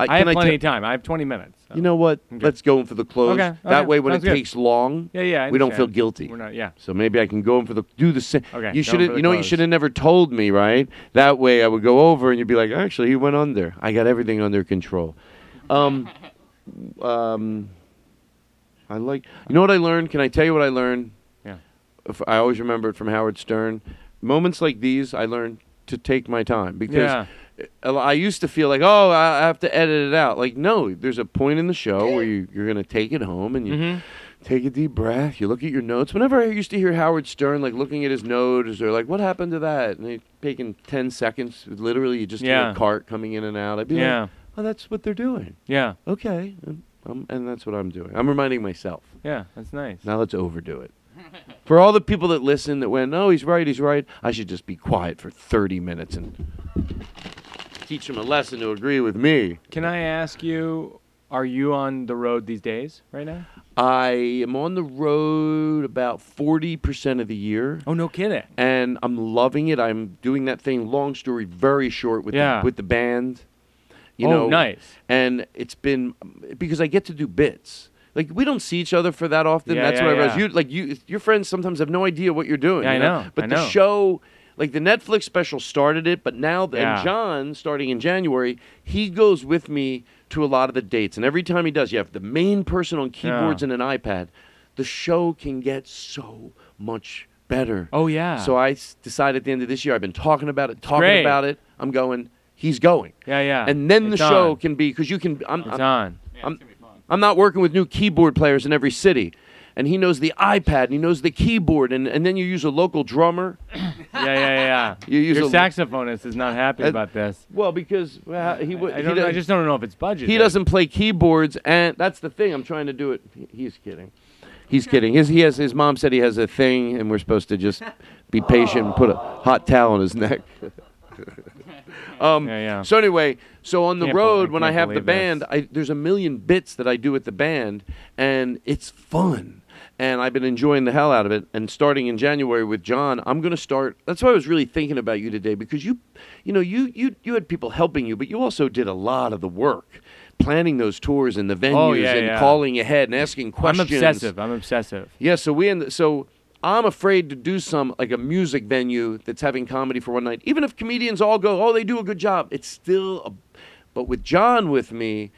I, I have plenty I of time. I have 20 minutes. so. You know what? Okay. Let's go in for the close. Okay, That okay, way, when it good. takes long, Yeah, yeah, I we don't feel guilty. We're not- yeah. So maybe I can go in for the do the same. Okay, You should have. You know, what you should have never told me, right? That way, I would go over and you'd be like, actually, he went under. I got everything under control. Um, um, I like. You know what I learned? Can I tell you what I learned? Yeah. If- I always remember it from Howard Stern. Moments like these, I learned to take my time because Yeah. I used to feel like, oh, I have to edit it out. Like, no, there's a point in the show where you, you're going to take it home and you Mhm. take a deep breath. You look at your notes. Whenever I used to hear Howard Stern, like looking at his notes, or like, what happened to that? And they taking 10 seconds. Literally, you just hear a cart coming in and out. I'd be Yeah. like, oh, that's what they're doing. Yeah. Okay. And, um, and that's what I'm doing. I'm reminding myself. Yeah, that's nice. Now let's overdo it. For all the people that listen that went, oh, he's right, he's right, I should just be quiet for 30 minutes and teach them a lesson to agree with me. Can I ask you, are you on the road these days right now? I am on the road about 40% of the year. Oh, no kidding. And I'm loving it. I'm doing that thing, long story, very short with, Yeah. the, with the band. You Oh, know, nice. And it's been because I get to do bits. Like we don't see each other for that often. Yeah, That's yeah, what I realize. You like you your friends sometimes have no idea what you're doing. Yeah, you I know, But I the know. show like the Netflix special started it, but now Yeah. and John starting in January, he goes with me to a lot of the dates. And every time he does, you have the main person on keyboards Yeah. and an iPad. The show can get so much better. Oh, yeah. So I s- decided at the end of this year, I've been talking about it, talking great. about it. I'm going. He's going. Yeah, yeah. And then the It's show can be because you can. I'm, It's I'm, on. I'm, I'm not working with new keyboard players in every city. And he knows the iPad and he knows the keyboard and, and then you use a local drummer. Yeah, yeah, yeah. You use Your a- saxophonist is not happy Uh, about this. Well, because uh, he would. I, I just don't know if it's budget. He doesn't play keyboards, and that's the thing. I'm trying to do it. He's kidding. He's kidding. His he has his mom said he has a thing, and we're supposed to just be patient and put a hot towel on his neck. um, Yeah, yeah. So anyway, so on the Can't road when I have the band, I, there's a million bits that I do with the band, and it's fun. And I've been enjoying the hell out of it. And starting in January with John, I'm going to start. That's why I was really thinking about you today because you, you know, you you you had people helping you, but you also did a lot of the work, planning those tours and the oh, venues Oh, yeah, and yeah. calling ahead and asking questions. I'm obsessive. I'm obsessive. Yeah, so we end, so I'm afraid to do some like a music venue that's having comedy for one night. Even if comedians all go, oh, they do a good job, it's still. A, but with John with me,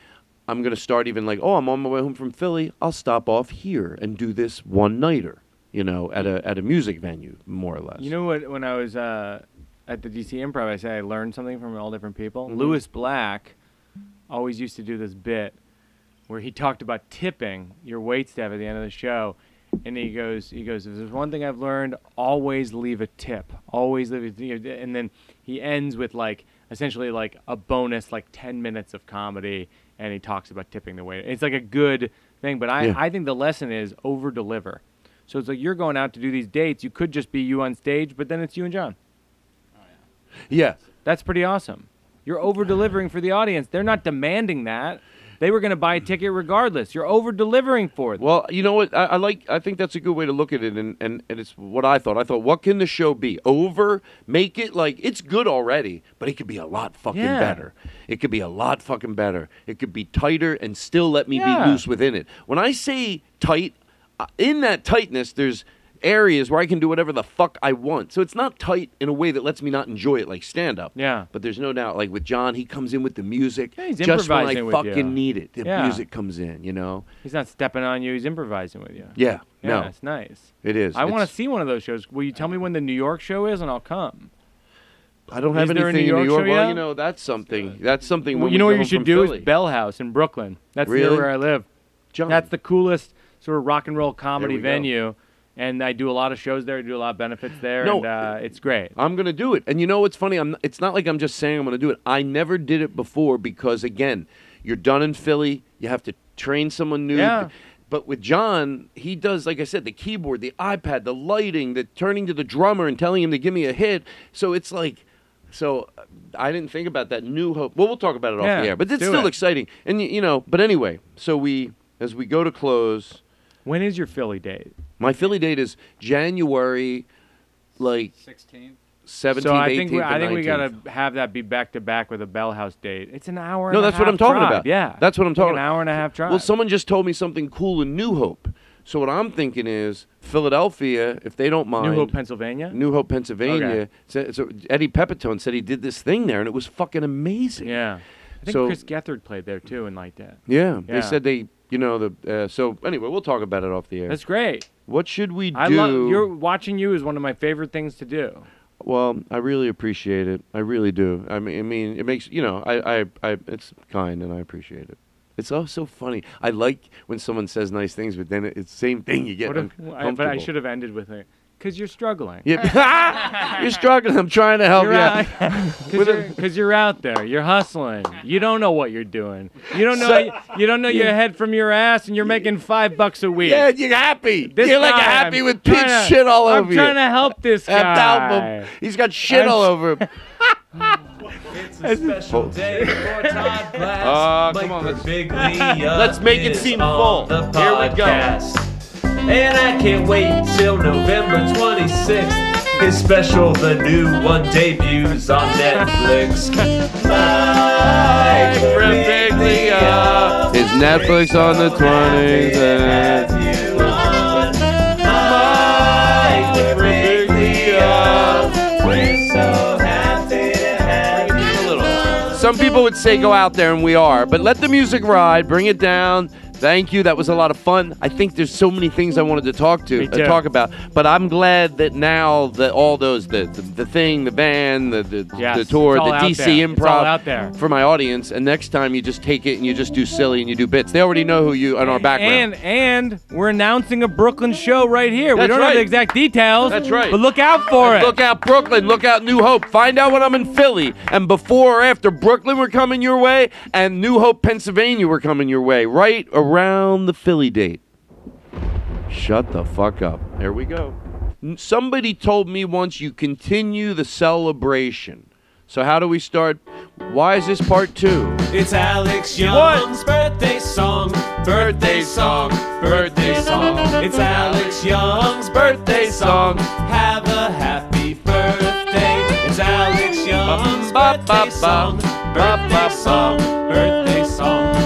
I'm gonna start even like, oh, I'm on my way home from Philly. I'll stop off here and do this one nighter, you know, at a at a music venue, more or less. You know what? When I was uh, at the DC Improv, I said I learned something from all different people. Mhm. Lewis Black always used to do this bit where he talked about tipping your wait staff at the end of the show, and he goes, he goes, if there's one thing I've learned, always leave a tip. Always leave a tip. And then he ends with like essentially like a bonus, like 10 minutes of comedy, and he talks about tipping the waiter. It's like a good thing, but I, Yeah. I think the lesson is over deliver. So it's like you're going out to do these dates. You could just be you on stage, but then it's you and John. yeah, That's pretty awesome. You're over delivering for the audience. They're not demanding that. They were going to buy a ticket regardless. You're over delivering for them. Well, you know what? I, I like. I think that's a good way to look at it, and, and and it's what I thought. I thought, what can the show be? Over, make it like it's good already, but it could be a lot fucking Yeah. better. It could be a lot fucking better. It could be tighter and still let me Yeah. be loose within it. When I say tight, uh, in that tightness, there's areas where I can do whatever the fuck I want. So it's not tight in a way that lets me not enjoy it like stand up. Yeah. But there's no doubt, like with John, he comes in with the music Yeah, he's just when I with fucking you. need it. The Yeah. music comes in, you know. He's not stepping on you. He's improvising with you. Yeah. Yeah, no. it's nice. It is. I want to see one of those shows. Will you tell me when the New York show is, and I'll come. I don't have Is anything New in New York York. Well, yet? you know, that's something. That's something. Well, you know what you should do Philly. is Bell House in Brooklyn. That's Really? near where I live. John. That's the coolest sort of rock and roll comedy venue. go. Venue, and I do a lot of shows there. I do a lot of benefits there, No, and uh, it's great. I'm gonna do it. And you know what's funny? I'm. It's not like I'm just saying I'm gonna do it. I never did it before because again, you're done in Philly. You have to train someone new. Yeah. But with John, he does like I said, the keyboard, the iPad, the lighting, the turning to the drummer and telling him to give me a hit. So it's like. So uh, I didn't think about that new hope. Well, we'll talk about it off Yeah, the air, but it's still it. exciting. And you know, but anyway, so we as we go to close, When is your Philly date? My Philly date is January, like 16th. 17th, so I 18th, think we, or I think we gotta have that be back to back with a Bell House date. It's an hour. No, and a that's what I'm talking drive. about. Yeah, That's what I'm Like talking An hour and a half drive. Well, someone just told me something cool in New Hope. So what I'm thinking is Philadelphia, if they don't mind. New Hope, Pennsylvania. New Hope, Pennsylvania. Okay. So, so Eddie Pepitone said he did this thing there, and it was fucking amazing. Yeah, I think So- Chris Gethard played there too, and liked that. Yeah, Yeah. they said they, you know, the. Uh, so anyway, we'll talk about it off the air. That's great. What should we do? I love you're watching you is one of my favorite things to do. Well, I really appreciate it. I really do. I mean, I mean, it makes you know, I, I, I it's kind, and I appreciate it. It's all so funny. I like when someone says nice things, but then it's the same thing. You get if, I, but I should have ended with it because you're struggling. Yeah. you're struggling. I'm trying to help You're you. out, With because a- you're, 'cause you're out there. You're hustling. You don't know what you're doing. You don't know. you don't know your head from your ass, and you're making five bucks a week. Yeah, you're happy. This you're like guy, happy I'm with trying to- shit all over you. I'm trying to help this That guy. album, he's got shit I'm all over him. It's a special day for Todd Glass. Ah, come on, let's- Birbiglia let's make it seem full. Here we go. Podcast. And I can't wait till November 26th. His special, the new one, debuts on Netflix. Mike Birbiglia. Uh, Is Netflix on the 20th? Have you on? Mike Birbiglia. We're so happy to have you on. Some people would say go out there, and we are. But let the music ride. Bring it down. Thank you. That was a lot of fun. I think there's so many things I wanted to talk to uh, talk about, but I'm glad that now that all those the the, the thing, the band, the the, Yes, the tour, the DC there. improv out there. for my audience, and next time you just take it and you just do silly and you do bits. They already know who you and our background. And and we're announcing a Brooklyn show right here. we don't have right. the exact details. That's right. But look out for it. Look out Brooklyn, look out New Hope. Find out when I'm in Philly. And before or after Brooklyn we're coming your way and New Hope, Pennsylvania we're coming your way. Right around the Philly date. Shut the fuck up. There we go. Somebody told me once you continue the celebration. So how do we start? Why is this part two? It's Alex Young's birthday song. Birthday song. Birthday song. It's Alex Young's birthday song. Have a happy birthday. It's Alex Young's birthday song. Birthday song. Birthday song.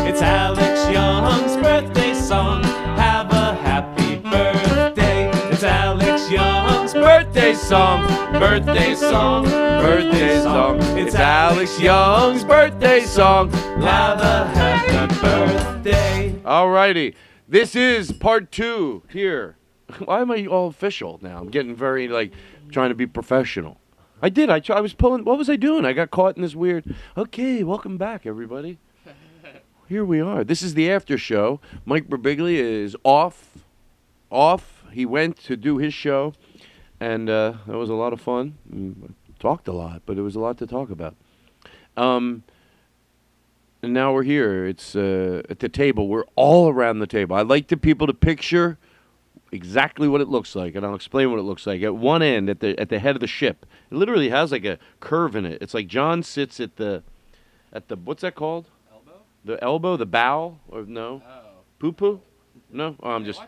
Birthday song. Birthday song. Birthday song. It's Alex Young's birthday song. Have a happy birthday. Alrighty. This is part two here. Why am I all official now? I'm getting very like trying to be professional. I did. I, I was pulling. What was I doing? I got caught in this weird. Okay, welcome back, everybody. Here we are. This is the after show. Mike Birbiglia is off. Off. He went to do his show, and uh, that was a lot of fun. Talked a lot, but it was a lot to talk about. Um, and now we're here. It's uh, at the table. We're all around the table. I like the people to picture exactly what it looks like, and I'll explain what it looks like. At one end, at the at the head of the ship, it literally has like a curve in it. It's like John sits at the at the what's that called? Elbow. The elbow, the bow, or no? Poo poo? No. Oh, I'm just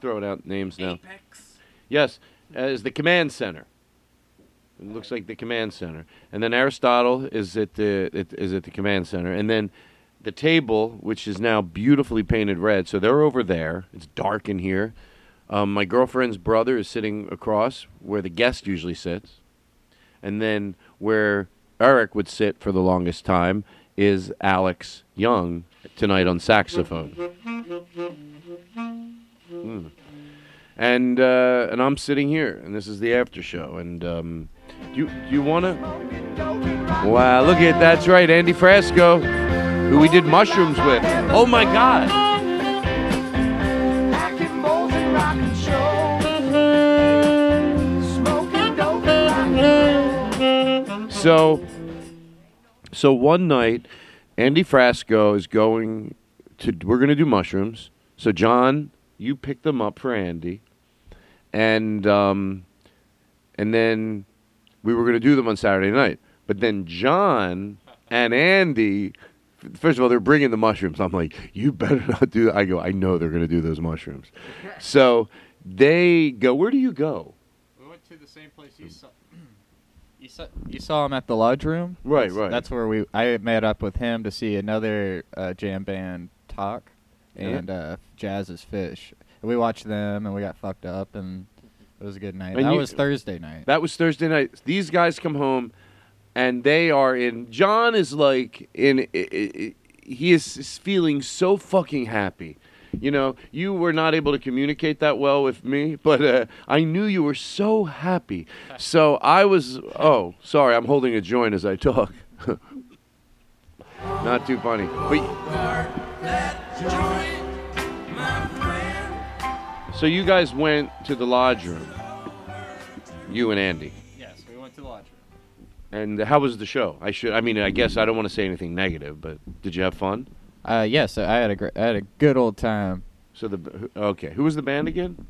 throwing out names now. Apex. Yes, as the command center. It looks like the command center, and then Aristotle is at the is at the command center, and then the table, which is now beautifully painted red. So they're over there. It's dark in here. Um, my girlfriend's brother is sitting across where the guest usually sits, and then where Eric would sit for the longest time is Alex Young tonight on saxophone. Mm. And uh, and I'm sitting here, and this is the after show. And um, do you do you want to? Wow, look at that's right, Andy Frasco, who we did mushrooms with. Oh my God! So, so one night, Andy Frasco is going to. We're going to do mushrooms. So John, you pick them up for Andy, and um, and then we were going to do them on Saturday night. But then John and Andy, first of all, they're bringing the mushrooms. I'm like, you better not do that. I go, I know they're going to do those mushrooms. so they go. Where do you go? We went to the same place you saw. You saw, you saw him at the Lodge Room. Right, That's- right. That's where we. I met up with him to see another uh, jam band talk, Yeah. and uh, Jazz Is Phish. And we watched them, and we got fucked up, and it was a good night. And that you- was Thursday night. That was Thursday night. These guys come home, and they are in. John is like in. i- i- i- He is, is feeling so fucking happy. You know, you were not able to communicate that well with me, but uh, I knew you were so happy. So I was. Oh, sorry, I'm holding a joint as I talk. not too funny, but. So you guys went to the lodge room. You and Andy. yes, we went to the Lodge Room. And how was the show? I should. I mean, I guess I don't want to say anything negative, but did you have fun? Uh, yes, I had a great, I had a good old time. So the okay, who was the band again?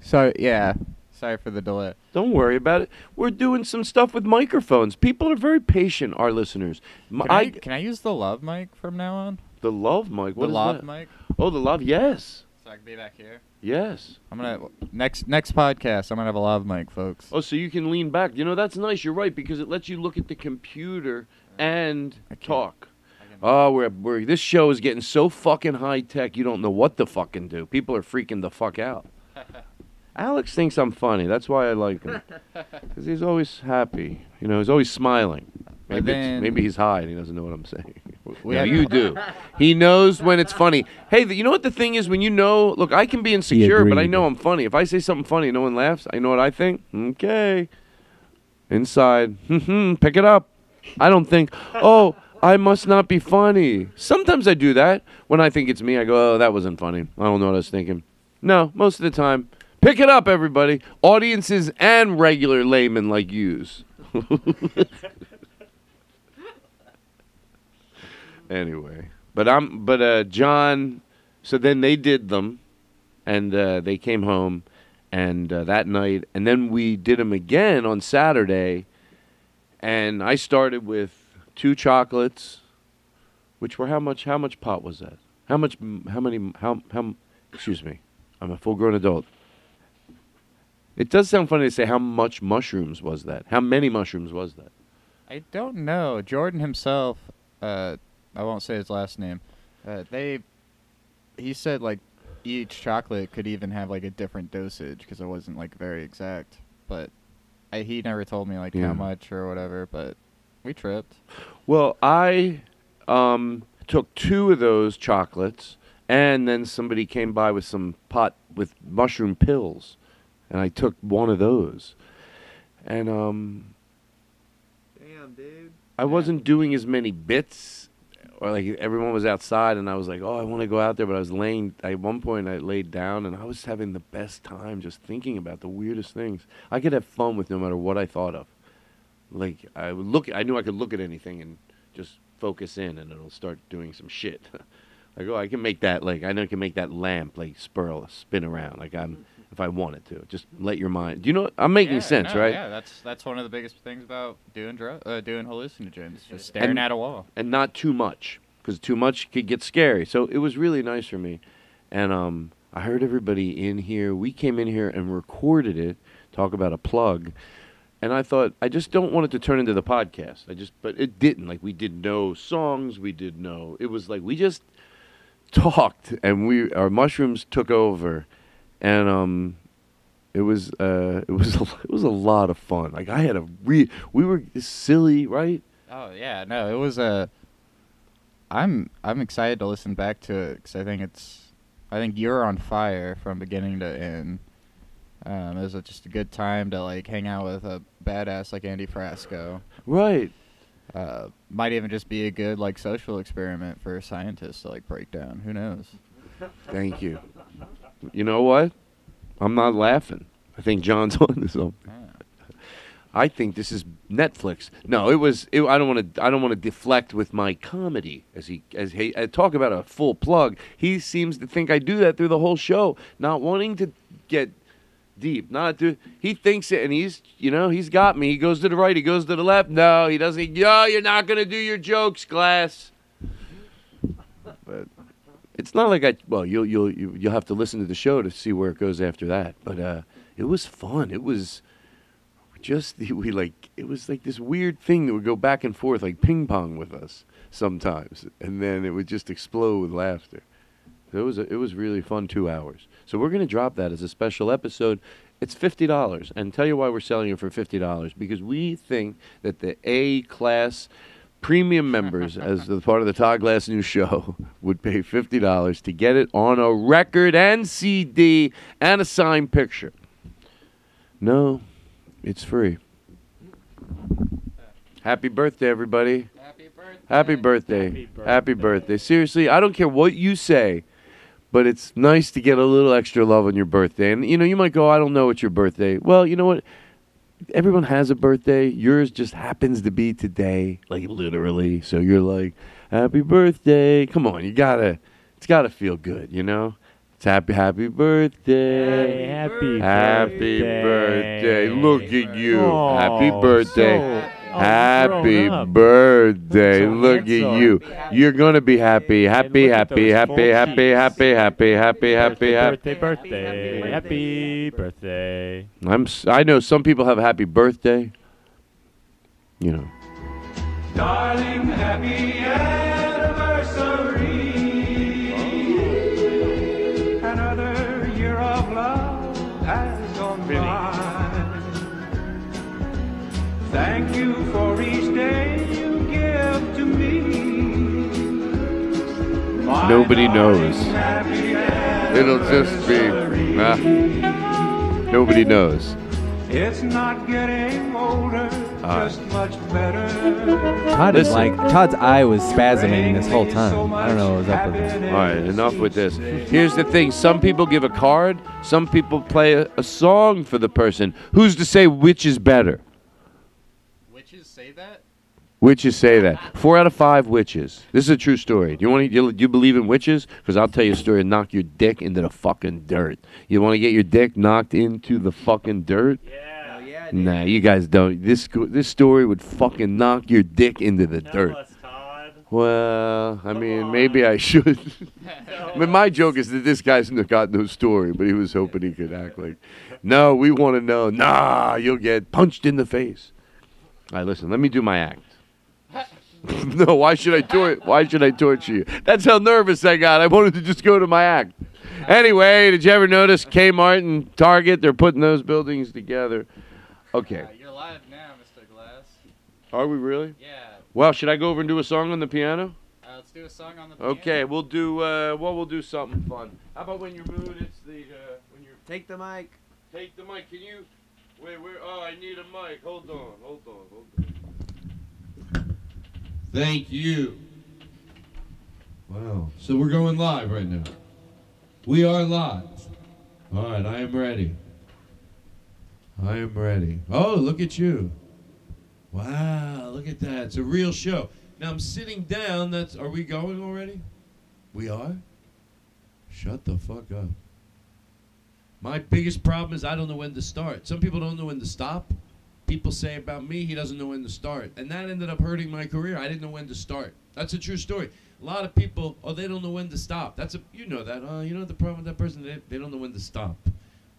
So yeah, sorry for the delay. Don't worry about it. We're doing some stuff with microphones. People are very patient. Our listeners. M- Can I, can I use the love mic from now on? The love mic. What the is love that? mic. Oh, the love. Yes, So I can be back here. yes. I'm gonna next next podcast. I'm gonna have a love mic, folks. Oh, so you can lean back. You know that's nice. You're right because it lets you look at the computer and talk. Oh, we're, we're this show is getting so fucking high tech. You don't know what to fucking do. People are freaking the fuck out. Alex thinks I'm funny. That's why I like him because he's always happy. You know, he's always smiling. Maybe then- maybe he's high and he doesn't know what I'm saying. We no, you do. He knows when it's funny. Hey, th- you know what the thing is? When you know, look, I can be insecure, but I know I'm funny. If I say something funny, no one laughs. I know what I think. Okay. Inside, hmm, pick it up. I don't think, oh, I must not be funny. Sometimes I do that. When I think it's me, I go, oh, that wasn't funny. I don't know what I was thinking. No, most of the time, pick it up, everybody. Audiences and regular laymen like yous. anyway, but I'm, but uh, John. So then they did them, and uh, they came home, and uh, that night, and then we did them again on Saturday, and I started with two chocolates, which were how much? How much pot was that? How much? How many? How how? Excuse me, I'm a full-grown adult. It does sound funny to say how much mushrooms was that? How many mushrooms was that? I don't know. Jordan himself, uh, I won't say his last name. Uh, they, he said like each chocolate could even have like a different dosage because it wasn't like very exact. But I, he never told me like Yeah. how much or whatever. But we tripped. Well, I um, took two of those chocolates, and then somebody came by with some pot with mushroom pills, and I took one of those, and um, Damn, dude. I wasn't doing as many bits, or like everyone was outside, and I was like, oh, I want to go out there, but I was laying. At one point, I laid down, and I was having the best time just thinking about the weirdest things. I could have fun with no matter what I thought of. Like I would look, I knew I could look at anything and just focus in, and it'll start doing some shit. like, oh, I can make that. Like I know I can make that lamp like spirl, spin around. Like I'm, mm-hmm. If I wanted to, just let your mind. Do you know? I'm making Yeah, sense, no, right? Yeah, that's that's one of the biggest things about doing drug, uh, doing hallucinogens. Just staring And- at a wall. and not too much because too much could get scary. So it was really nice for me, and um, I heard everybody in here. We came in here and recorded it. Talk about a plug, and I thought I just don't want it to turn into the podcast. I just, but it didn't. Like we did no songs. We did no. It was like we just talked, and we our mushrooms took over, and um. It was uh, it was a, it was a lot of fun. Like I had a re we were silly, right? Oh yeah, no, it was a. I'm I'm excited to listen back to it because I think it's, I think you're on fire from beginning to end. Um, it was a, just a good time to like hang out with a badass like Andy Frasco. Right. Uh, might even just be a good like social experiment for scientists to like break down. Who knows? Thank you. You know what? I'm not laughing. I think John's on to something. I think this is Netflix. No, it was. It, I don't want to. I don't want to deflect with my comedy as he as he I talk about a full plug. He seems to think I do that through the whole show, not wanting to get deep. Not to. He thinks it, and he's you know he's got me. He goes to the right. He goes to the left. No, he doesn't. No, you're not gonna do your jokes, glass. It's not like I. Well, you'll you'll you- you'll have to listen to the show to see where it goes after that. But uh, it was fun. It was just we like it was like this weird thing that would go back and forth like ping pong with us sometimes, and then it would just explode with laughter. So it was a, it was really fun two hours. So we're gonna drop that as a special episode. It's fifty dollars, and tell you why we're selling it for fifty dollars because we think that the A class premium members, as the part of the Todd Glass News Show, would pay fifty dollars to get it on a record and CD and a signed picture. No, it's free. Happy birthday, everybody. Happy birthday. Happy birthday. Happy birthday. Seriously, I don't care what you say, but it's nice to get a little extra love on your birthday. And, you know, you might go, I don't know it's your birthday. Well, you know what? Everyone has a birthday. Yours just happens to be today, like literally. So you're like, happy birthday. Come on, you gotta, it's gotta feel good, you know? It's happy, happy birthday. happy Happy birthday. Look at you. Aw, happy birthday. so- oh, happy birthday. So Look at you. You're going to be happy. Happy, happy, happy, happy, happy, happy, happy, happy, happy, birthday, happy. birthday, happy birthday. I'm s- I know some people have happy birthday. You know. Darling, happy Thank you for each day you give to me. Nobody knows. It'll just be. ah, nobody knows. It's not getting older, Ah. just much better. Todd is like Todd's eye was spasming this whole time. I don't know what was up with him. All right, enough with this. Here's the thing: some people give a card, some people play a, a song for the person. Who's to say which is better? Witches say that? Witches say that. Four out of five witches. This is a true story. Do you want to? You, you believe in witches? Because I'll tell you a story. and Knock your dick into the fucking dirt. You want to get your dick knocked into the fucking dirt? Yeah. Nah, you guys don't. This this story would fucking knock your dick into the Tell dirt. us, Todd. Well, I mean, maybe I should. I mean, my joke is that this guy's n- got no story, but he was hoping he could act like, no, we want to know. Nah, you'll get punched in the face. All right, listen, let me do my act. no, why should I tor- Why should I torture you? That's how nervous I got. I wanted to just go to my act. Anyway, did you ever notice Kmart and Target? They're putting those buildings together. Okay, You're live now, Mr. Glass. are we really? Yeah. Well, should I go over and do a song on the piano? Uh, let's do a song on the piano. Okay, we'll do. Uh, well, we'll do something fun. How about when you're moved? It's the uh, when you're. Take the mic. Take the mic. Can you? Wait, where? Oh, I need a mic. Hold on. Hold on. Hold on. Thank you. Wow. So we're going live right now. We are live. All right, I am ready. I am ready. Oh, look at you. Wow, look at that. It's a real show. Now I'm sitting down. That's are we going already? We are? Shut the fuck up. My biggest problem is I don't know when to start. Some people don't know when to stop. People say about me, he doesn't know when to start. And that ended up hurting my career. I didn't know when to start. That's a true story. A lot of people, oh, they don't know when to stop. That's a, you know that. Oh, you know the problem with that person? They, they don't know when to stop.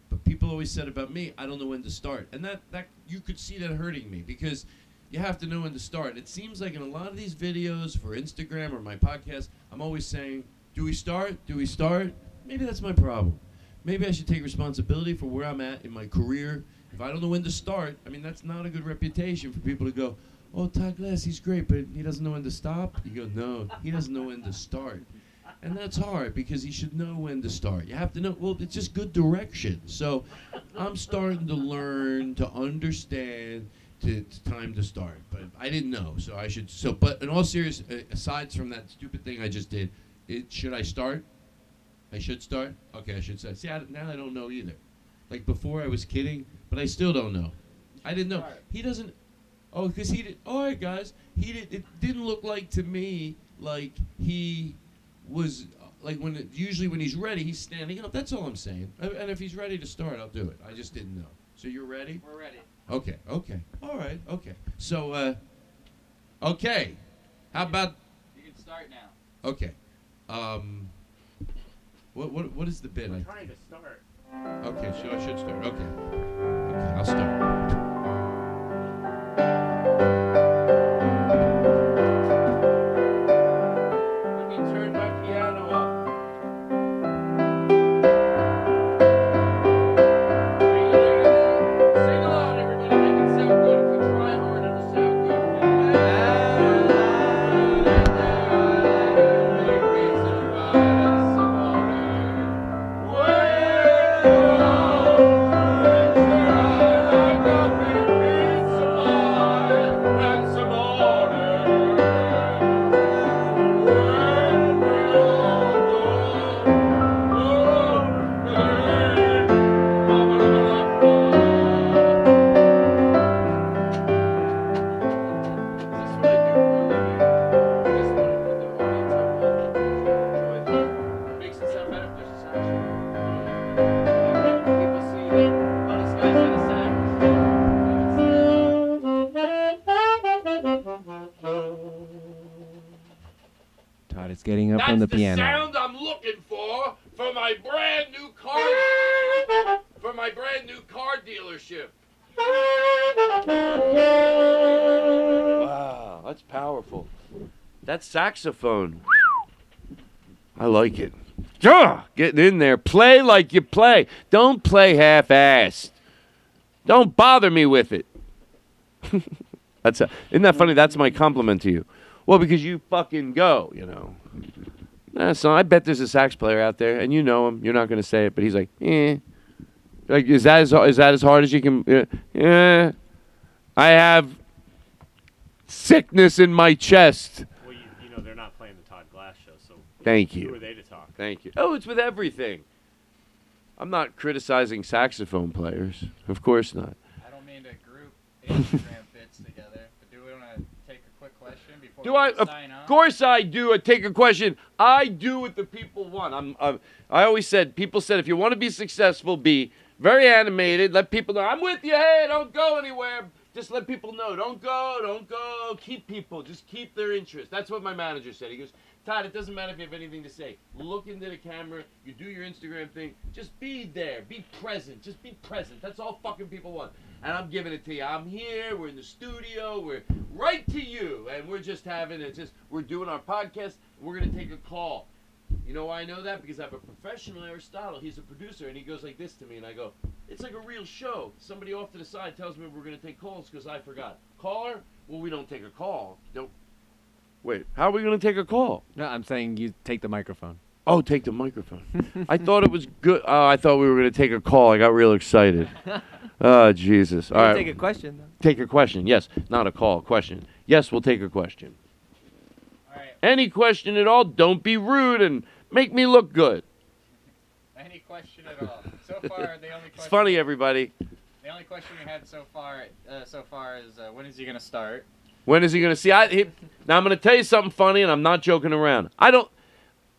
But people always said about me, I don't know when to start. And that, that, you could see that hurting me because you have to know when to start. It seems like in a lot of these videos for Instagram or my podcast, I'm always saying, do we start? Do we start? Maybe that's my problem. Maybe I should take responsibility for where I'm at in my career. If I don't know when to start, I mean, that's not a good reputation for people to go, oh, Todd Glass, he's great, but he doesn't know when to stop. You go, no, he doesn't know when to start. And that's hard because he should know when to start. You have to know, well, it's just good direction. So I'm starting to learn to understand to, time to start. But I didn't know, so I should. So, but in all seriousness, uh, aside from that stupid thing I just did, it, should I start? I should start? Okay, I should say. See, I, now I don't know either. Like before, I was kidding, but I still don't know. I didn't know. He doesn't. Oh, because he did. All right, guys. He did. It didn't look like to me like he was like when it, usually when he's ready, he's standing up. That's all I'm saying. And if he's ready to start, I'll do it. I just didn't know. So you're ready? We're ready. Okay. Okay. All right. Okay. So, uh, okay. How about You can start now. okay? Um, what what what is the bit? I'm Trying to start. Okay, so I should start. Okay. Okay, I'll start. Is getting up on the That's piano. sound I'm looking for for my brand new car for my brand new car dealership. Wow, that's powerful. That saxophone. I like it. Yeah, getting in there. Play like you play. Don't play half-assed. Don't bother me with it. That's a, isn't that funny? That's my compliment to you. Well, because you fucking go, you know. Eh, nah, son, I bet there's a sax player out there, and you know him. You're not going to say it, but he's like, eh. Like, is that as is that as hard as you can? Yeah, yeah. I have sickness in my chest. Well, you, you know they're not playing the Todd Glass show, so Thank who you. are they to talk? Thank you. Oh, it's with everything. I'm not criticizing saxophone players. Of course not. I don't mean to group Instagram bits together, but do we want to take a quick question before Do I? Of course I do. I take a question. I do what the people want. I'm, I'm. I always said. People said if you want to be successful, be very animated. Let people know I'm with you. Hey, don't go anywhere. Just let people know. Don't go. Don't go. Keep people. Just keep their interest. That's what my manager said. He goes, Todd. It doesn't matter if you have anything to say. Look into the camera. You do your Instagram thing. Just be there. Be present. Just be present. That's all fucking people want. And I'm giving it to you. I'm here. We're in the studio. We're right to you, and we're just having it. Just we're doing our podcast. We're gonna take a call. You know why I know that? Because I have a professional Aristotle. He's a producer, and he goes like this to me, and I go, "It's like a real show." Somebody off to the side tells me we're gonna take calls because I forgot. Caller? Well, we don't take a call. Don't. Wait, how are we gonna take a call? No, I'm saying you take the microphone. Oh, take the microphone. I thought it was good. Oh, I thought we were gonna take a call. I got real excited. Oh, Jesus. All We'll right. take a question, though. Take a question. Yes, not a call. Question. Yes, we'll take a question. All right. Any question at all. Don't be rude and make me look good. Any question at all? So far, the only question. It's question. funny, everybody. The only question we had so far, uh, so far is uh, when is he gonna start? When is he going to see? I, he, now I'm going to tell you something funny, and I'm not joking around. I don't.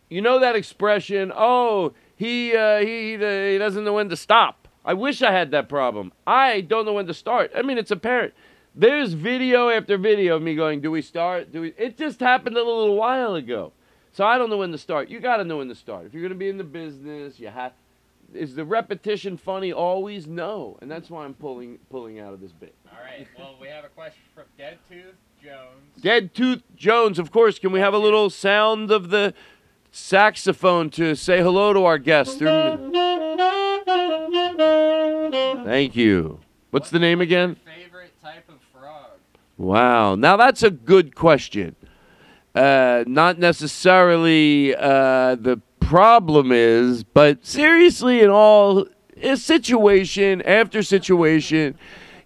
You know that expression? Oh, he uh, he he, he doesn't know when to stop. I wish I had that problem. I don't know when to start. I mean, it's apparent. There's video after video of me going, "Do we start? Do we?" It just happened a little while ago, so I don't know when to start. You got to know when to start. If you're going to be in the business, you have. Is the repetition funny? Always no, and that's why I'm pulling pulling out of this bit. All right. Well, we have a question from Dead Tooth Jones. Dead Tooth Jones, of course. Can we have a little sound of the saxophone to say hello to our guest? Through... Thank you. What's the name again? Favorite type of frog? Wow. Now that's a good question. Uh, not necessarily uh, the problem is, but seriously, in all a situation after situation,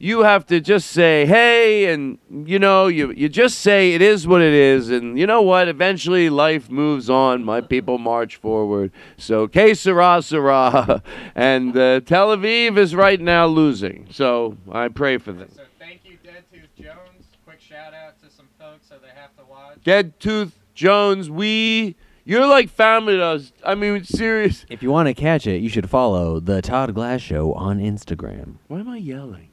you have to just say, "Hey," and you know, you you just say it is what it is, and you know what? Eventually, life moves on. My people march forward. So, que sera, sera, and uh, Tel Aviv is right now losing. So I pray for them. So thank you, Dead Tooth Jones. Quick shout out to some folks so they have to watch. Dead Tooth Jones, we you're like family to us. I mean, serious. If you want to catch it, you should follow the Todd Glass Show on Instagram. Why am I yelling?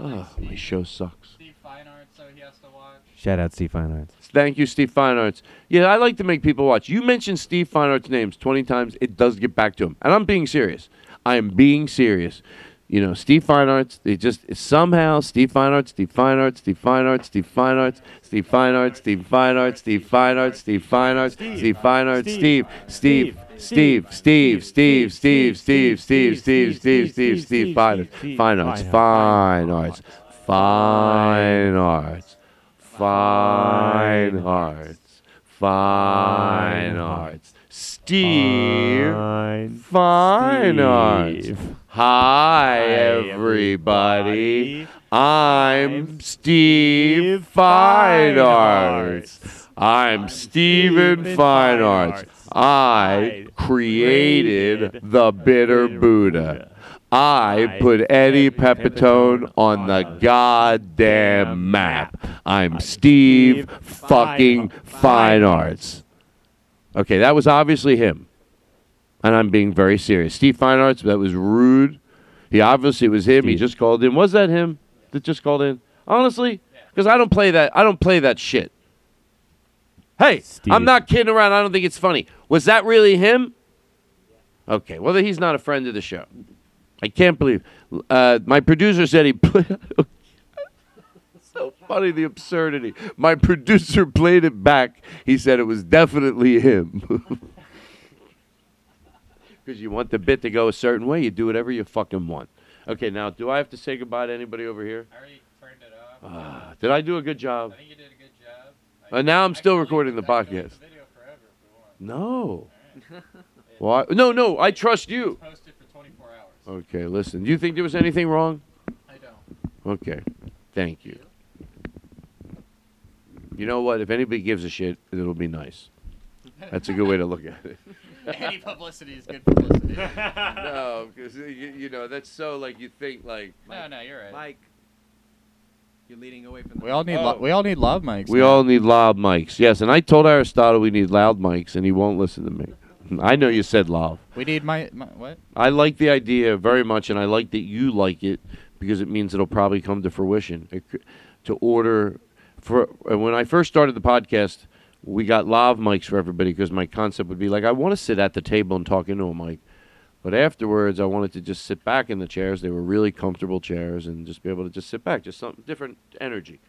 Uh, Oh, my show sucks. Steve Feinartz, so he has to watch. Shout out Steve Feinartz. Thank you, Steve Feinartz. Yeah, I like to make people watch. You mentioned Steve Feinartz names 20 times. It does get back to him. And I'm being serious. I am being serious. You know, Steve Feinartz, they just somehow Steve Feinartz, Steve Feinartz, Steve Feinartz, Steve Feinartz, Steve Feinartz, Steve Feinartz, Steve Feinartz, Steve Feinartz, Steve Fine Arts, Steve, Steve, Steve, Steve, Steve, Steve, Steve, Steve, Steve, Steve, Steve, Steve, Steve, Fine Arts, Feinartz, Fine Arts, Fine Arts, Fine Arts, Feinartz, Steve, Feinartz. Hi, everybody. I'm Steve Feinartz. I'm Steven Feinartz. I created the Bitter Buddha. I put Eddie Pepitone on the goddamn map. I'm Steve fucking Feinartz. Okay, that was obviously him. And I'm being very serious. Steve Feinartz, that was rude. He obviously was him. He just called in. Was that him that just called in? Honestly, because I don't play that. I don't play that shit. Hey, I'm not kidding around. I don't think it's funny. Was that really him? Okay. Well, then he's not a friend of the show. I can't believe. Uh, my producer said he played. so funny the absurdity. My producer played it back. He said it was definitely him. Because you want the bit to go a certain way, you do whatever you fucking want. Okay, now do I have to say goodbye to anybody over here? I already turned it off. Ah, did I do a good job? I think you did job. Uh, now I'm still recording the podcast. No. Why? No, no. I trust you. Posted for 24 hours. Okay, listen. Do you think there was anything wrong? I don't. Okay. Thank you. You know what? If anybody gives a shit, it'll be nice. That's a good way to look at it. Any publicity is good publicity. no, because you, you know that's so like you think like. No, no, you're right. Mike, you're leading away from the. We all need Oh. lo- we all need loud mics. We man. all need loud mics. Yes, and I told Aristotle we need loud mics, and he won't listen to me. I know you said loud. We need my, my what? I like the idea very much, and I like that you like it because it means it'll probably come to fruition. It to order for uh, when I first started the podcast, we got lav mics for everybody because my concept would be like I want to sit at the table and talk into a mic, but afterwards I wanted to just sit back in the chairs. They were really comfortable chairs, and just be able to just sit back, just something different energy.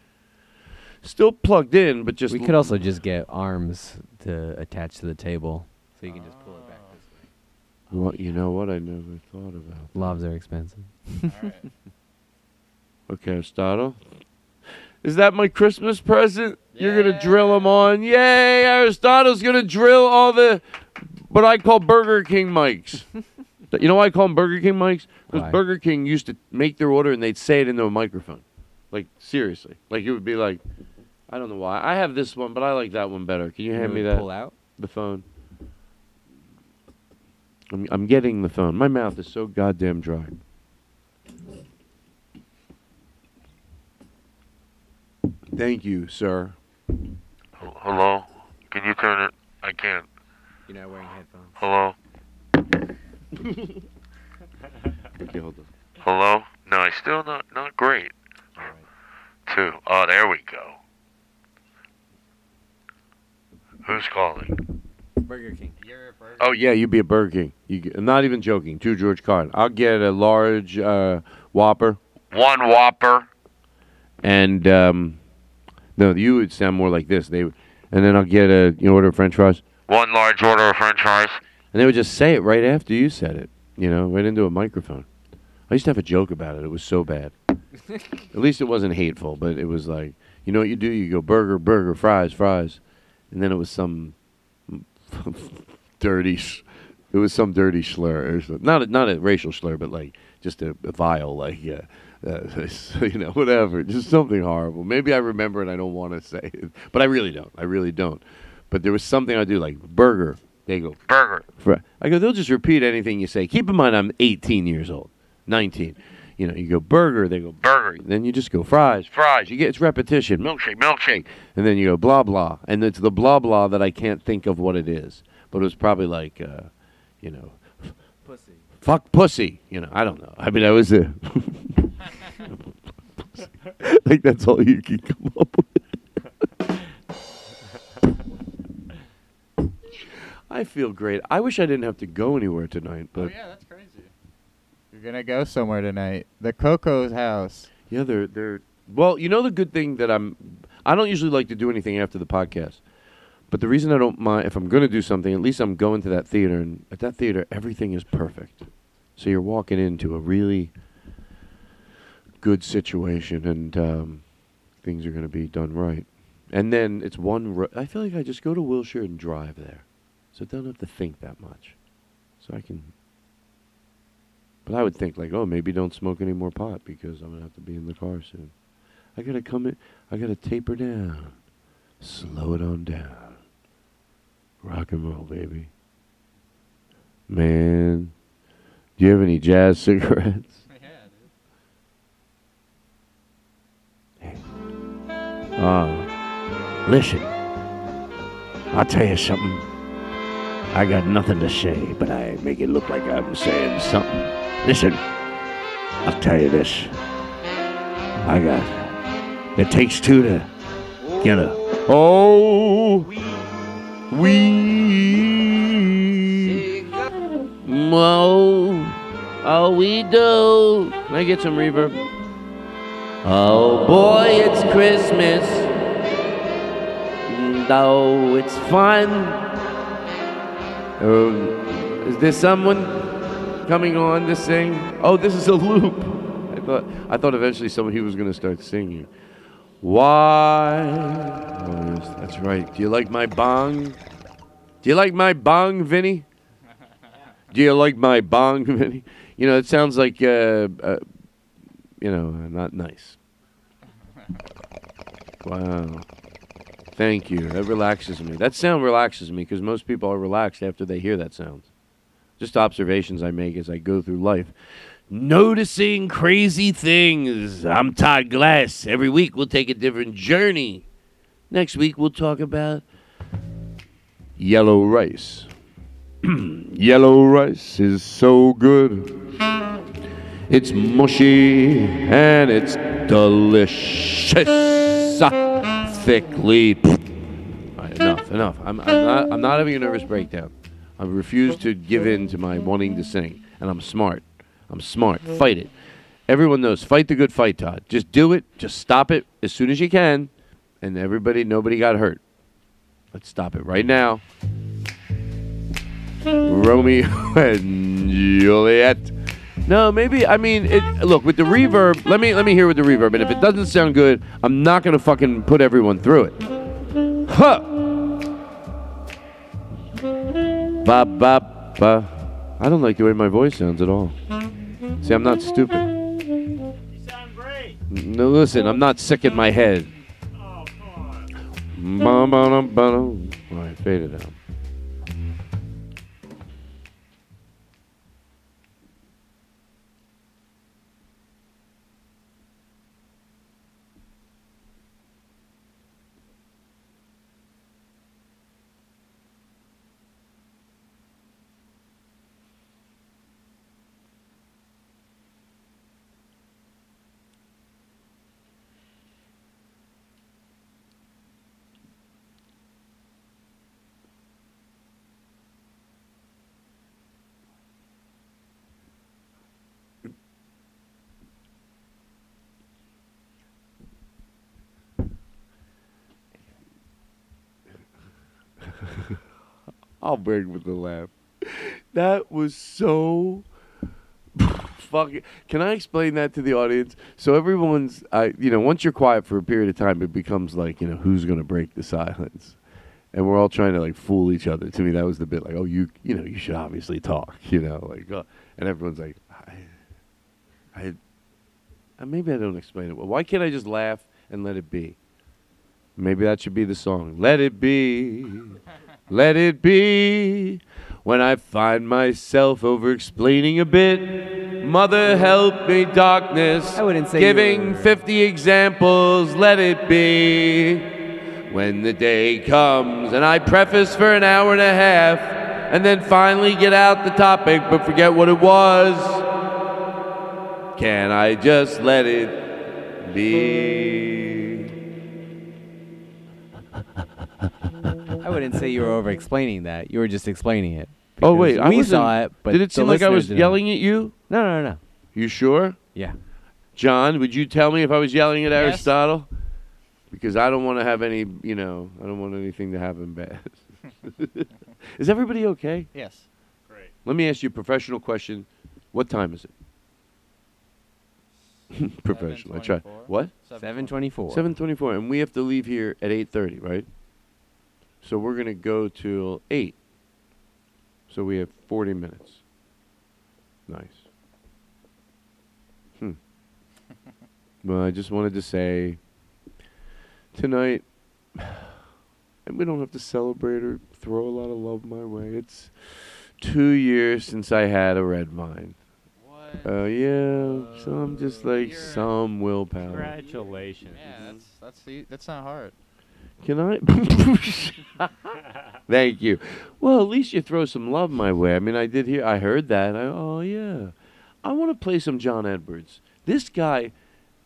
Still plugged in, but just we could also just get arms to attach to the table, so you can just pull it back this way. Well, oh, you know what? I never thought about. Lobs are expensive. Okay, Aristotle. Is that my Christmas present? You're gonna drill them on. Yay! Aristotle's gonna drill all the what I call Burger King mics. you know why I call them Burger King mics? Because Why? Burger King used to make their order and they'd say it into a microphone. Like seriously, like it would be like, I don't know why. I have this one, but I like that one better. Can you hand me that? Pull out. The phone. I'm, I'm getting the phone. My mouth is so goddamn dry. Thank you, sir. Hello? Can you turn it? I can't. You're not wearing headphones. Hello? Okay, hold on. Hello? No, it's still not not great. Two. Oh, there we go. Who's calling? Burger King. Oh yeah, you'd be a Burger King. You get, not even joking. Two George Carlin, I'll get a large uh, Whopper, One Whopper. and um, no, you would sound more like this. They, and then I'll get a you know order of French fries, One large order of French fries. and they would just say it right after you said it. You know, right into a microphone. I used to have a joke about it. It was so bad. At least it wasn't hateful, but it was like, you know what you do? You go burger, burger, fries, fries, and then it was some dirty. It was some dirty slur, or something. not a, not a racial slur, but like just a, a vile, like yeah, uh, you know, whatever, just something horrible. Maybe I remember and I don't want to say it, but I really don't. I really don't. But there was something I do like burger. They go Burger. Fri- I go, they'll just repeat anything you say. Keep in mind, I'm 18 years old, 19. You know, you go burger, they go Burger. Then you just go fries, fries. You get it's repetition, Milkshake, milkshake. and then you go blah blah, and it's the blah blah that I can't think of what it is. But it was probably like, uh, you know, Pussy. fuck pussy. You know, I don't know. I mean, I was a like that's all you can come up with. I feel great. I wish I didn't have to go anywhere tonight, but Oh yeah, that's crazy. You're gonna go somewhere tonight. The Coco's house. Yeah, they're they're well. You know the good thing that I'm. I don't usually like to do anything after the podcast, but the reason I don't mind if I'm going to do something, at least I'm going to that theater, and at that theater everything is perfect. So you're walking into a really good situation, and um, things are going to be done right. And then it's one. Ro- I feel like I just go to Wilshire and drive there, so I don't have to think that much. So I can but I would think like, oh, maybe don't smoke any more pot because I'm gonna have to be in the car soon. I gotta come in. I gotta taper down, slow it on down. Rock and roll, baby. Man, do you have any jazz cigarettes? Ah, listen. I'll tell you something. I got nothing to say, but I make it look like I'm saying something. Listen, I'll tell you this. I got. It takes two to get a. Oh, we. Oh, oh, we do. Can I get some reverb? Oh boy, it's Christmas. Oh, it's fun. Oh, is there someone coming on to sing? Oh, this is a loop. I thought I thought eventually someone he was going to start singing. Why? Oh, yes, that's right. Do you like my bong? Do you like my bong, Vinny? Do you like my bong, Vinny? You know, it sounds like, uh, uh, you know, not nice. Wow. Thank you. That relaxes me. That sound relaxes me because most people are relaxed after they hear that sound. Just observations I make as I go through life. Noticing crazy things. I'm Todd Glass. Every week we'll take a different journey. Next week we'll talk about yellow rice. yellow rice is so good. It's mushy and it's delicious. Thickly. All right, enough, enough. I'm, I'm, not, I'm not having a nervous breakdown. I refuse to give in to my wanting to sing, and I'm smart. I'm smart. Fight it. Everyone knows. Fight the good fight, Todd. Just do it. Just stop it as soon as you can, and everybody, nobody got hurt. Let's stop it right now. Romeo and Juliet. No, maybe I mean it. Look with the reverb. Let me let me hear with the reverb, and if it doesn't sound good, I'm not gonna fucking put everyone through it. Huh. Ba ba ba. I don't like the way my voice sounds at all. See, I'm not stupid. You sound great. No, listen, I'm not sick in my head. Oh, da, ba, da. All right, fade it out. I'll bring with the laugh. That was so fucking. Can I explain that to the audience? So everyone's, I, you know, once you're quiet for a period of time, it becomes like, you know, who's gonna break the silence? And we're all trying to like fool each other. To me, that was the bit like, oh, you, you know, you should obviously talk, you know, like, uh, and everyone's like, I, I, uh, maybe I don't explain it. Why can't I just laugh and let it be? Maybe that should be the song. Let it be. Let it be. When I find myself over explaining a bit. Mother help me, darkness. I wouldn't say Giving 50 examples. Let it be. When the day comes and I preface for an hour and a half. And then finally get out the topic but forget what it was. Can I just let it be? Wouldn't say you were over explaining that. You were just explaining it. Oh wait, because I we wasn't- saw it. But did it the seem like I listeners was didn't. yelling at you? No, no, no. You sure? Yeah. John, would you tell me if I was yelling at Yes. Aristotle? Because I don't want to have any, you know, I don't want anything to happen bad. is everybody okay? Yes. Great. Let me ask you a professional question. What time is it? professional. I try. 7:24. What? 724. 7:24 and we have to leave here at 8:30, right? So we're going to go till 8. So we have 40 minutes. Nice. Hmm. well, I just wanted to say tonight and we don't have to celebrate or throw a lot of love my way. It's 2 years since I had a red vine. What? Oh yeah, so I'm just like some willpower. Congratulations. Yeah, that's that's the, that's not hard. Can I? Thank you. Well, at least you throw some love my way. I mean, I did hear, I heard that. I, oh yeah, I want to play some John Edwards. This guy,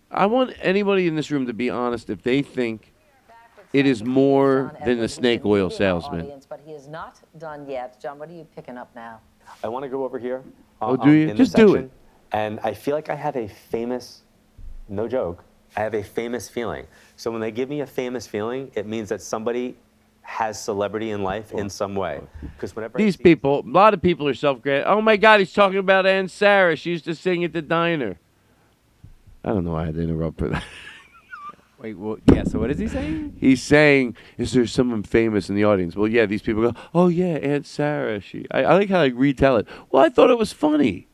I want anybody in this room to be honest if they think it is more than the snake oil salesman. Audience, but he is not done yet. John, what are you picking up now? I want to go over here. Oh, uh, do you? in this Just do it. And I feel like I have a famous, no joke, I have a famous feeling. So when they give me a famous feeling, it means that somebody has celebrity in life in some way. Because whenever I These see- people, a lot of people are self-granted. Oh my God, he's talking about Ann Sarah. She used to sing at the diner. I don't know why I had to interrupt for that. Wait, well, yeah. So what is he saying? He's saying, "Is there someone famous in the audience?" Well, yeah. These people go, "Oh yeah, Aunt Sarah." She. I, I like how I retell it. Well, I thought it was funny.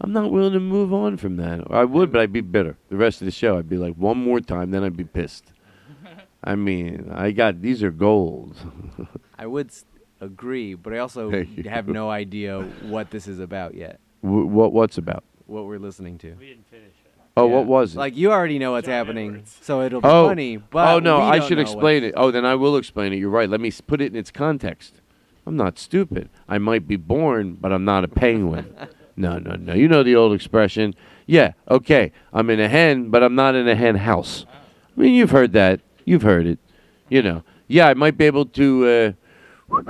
I'm not willing to move on from that. I would, but I'd be bitter. The rest of the show, I'd be like, one more time, then I'd be pissed. I mean, I got these are gold. I would s- agree, but I also have no idea what this is about yet. Wh- what what's about? What we're listening to. We didn't finish it. Oh, Yeah. what was it? Like you already know what's happening, so it'll be oh, funny. But oh no, we I don't should know explain it. Oh, then I will explain it. You're right. Let me s- put it in its context. I'm not stupid. I might be born, but I'm not a penguin. no, no, no. You know the old expression. Yeah, okay. I'm in a hen, but I'm not in a hen house. I mean, you've heard that. You've heard it. You know. Yeah, I might be able to uh,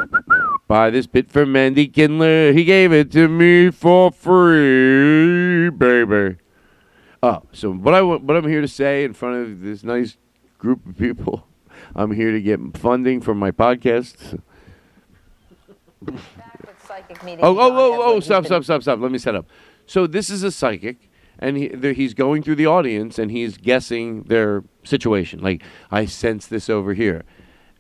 buy this bit from Andy Kindler. He gave it to me for free, baby. Oh, so what I what I'm here to say in front of this nice group of people, I'm here to get funding for my podcast. Psychic meeting. Oh, oh, oh, oh! Stop, stop, stop, stop. Let me set up. So this is a psychic, and he, the, he's going through the audience and he's guessing their situation. Like I sense this over here,